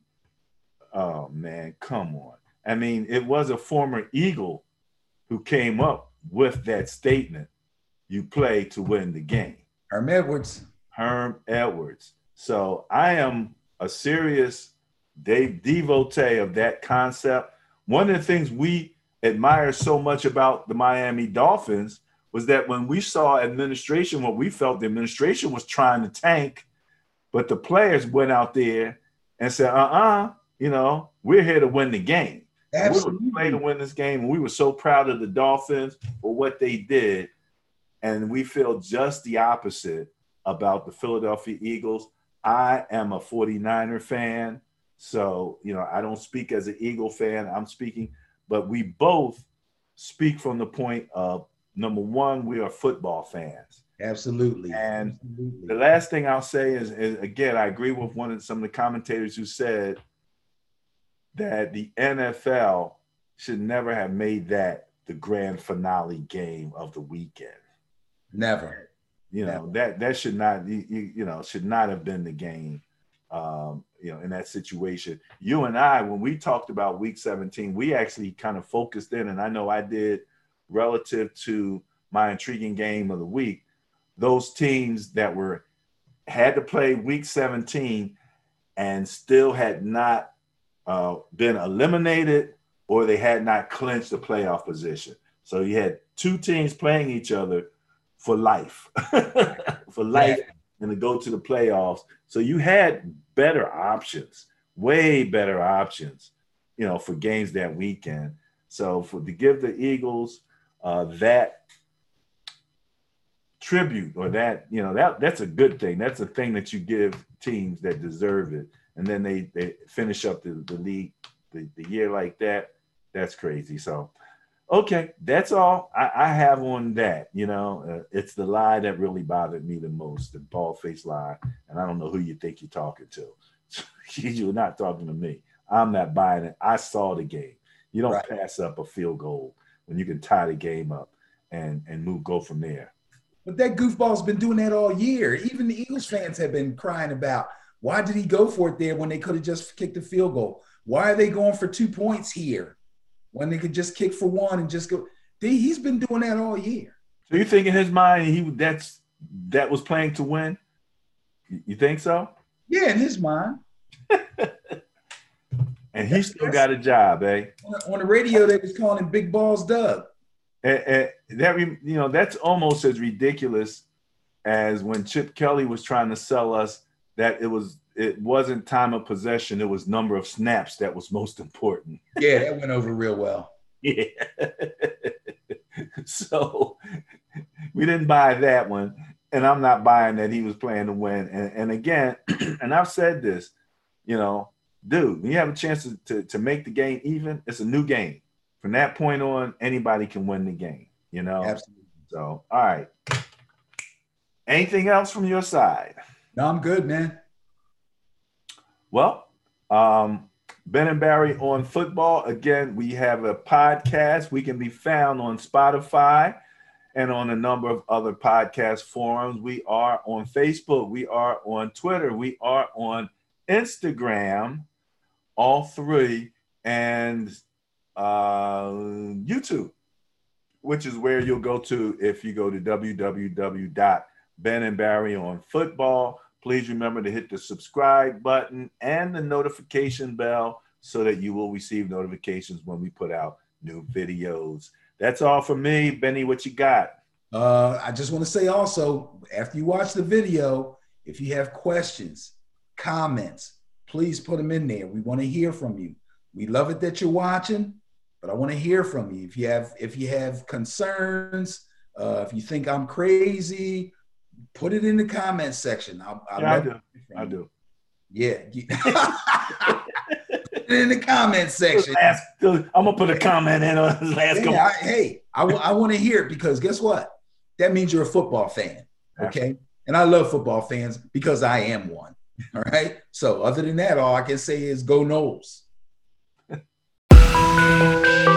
oh man, come on. I mean, it was a former Eagle who came up with that statement. You play to win the game. Herm Edwards. Herm Edwards. So I am a serious Dave devotee of that concept. One of the things we admire so much about the Miami Dolphins was that when we saw administration, what we felt the administration was trying to tank, but the players went out there and said, uh-uh, you know, we're here to win the game. Absolutely. We were to win this game, and we were so proud of the Dolphins for what they did. And we feel just the opposite about the Philadelphia Eagles. I am a 49er fan. So, you know, I don't speak as an Eagle fan. I'm speaking, but we both speak from the point of number one, we are football fans. Absolutely. And Absolutely. The last thing I'll say is, is again, I agree with one of some of the commentators who said that the NFL should never have made that the grand finale game of the weekend. Never. You know that that should not you, you you know should not have been the game. Um, you know, in that situation, you and I, when we talked about Week 17, we actually kind of focused in, and I know I did relative to my intriguing game of the week. Those teams that were had to play Week 17 and still had not uh, been eliminated or they had not clinched the playoff position. So you had two teams playing each other for life, *laughs* for life, and to go to the playoffs. So you had better options, way better options, you know, for games that weekend. So for to give the Eagles uh, that tribute or that you know that that's a good thing. That's a thing that you give teams that deserve it, and then they they finish up the, the league the, the year like that. That's crazy. So okay, that's all I, I have on that. You know, uh, it's the lie that really bothered me the most, the bald faced lie, and I don't know who you think you're talking to. *laughs* you're not talking to me. I'm not buying it. I saw the game. You don't Right. pass up a field goal when you can tie the game up and and move go from there. But that goofball's been doing that all year. Even the Eagles fans have been crying about why did he go for it there when they could have just kicked a field goal? Why are they going for two points here when they could just kick for one and just go? He's been doing that all year. So you think in his mind he that's that was playing to win? You think so? Yeah, in his mind. *laughs* And he still got a job, eh? On, on the radio, they was calling him Big Balls Doug. And, and that you know that's almost as ridiculous as when Chip Kelly was trying to sell us that it was it wasn't time of possession, it was number of snaps that was most important. *laughs* Yeah, that went over real well. Yeah. *laughs* so we didn't buy that one. And I'm not buying that he was playing to win. And, and again, *clears throat* and I've said this, you know, dude, when you have a chance to, to, to make the game even, it's a new game. From that point on, anybody can win the game, you know? Absolutely. So, all right. Anything else from your side? No, I'm good, man. Well, um, Ben and Barry on football. Again, we have a podcast. We can be found on Spotify and on a number of other podcast forums. We are on Facebook. We are on Twitter. We are on Instagram, all three, and uh, YouTube, which is where you'll go to if you go to www.ben Please remember to hit the subscribe button and the notification bell so that you will receive notifications when we put out new videos. That's all for me. Benny, what you got? Uh, I just want to say also, after you watch the video, if you have questions, comments, please put them in there. We want to hear from you. We love it that you're watching, but I want to hear from you. If you have if you have concerns, uh, if you think I'm crazy, put it in the comment section. I, I, yeah, I do. I do. Yeah. *laughs* in the comment section. Last, I'm gonna put a comment in on this last. Hey, I, hey, I, I want to hear it because guess what? That means you're a football fan, okay? And I love football fans because I am one. *laughs* All right. So other than that, all I can say is go Knowles. *laughs*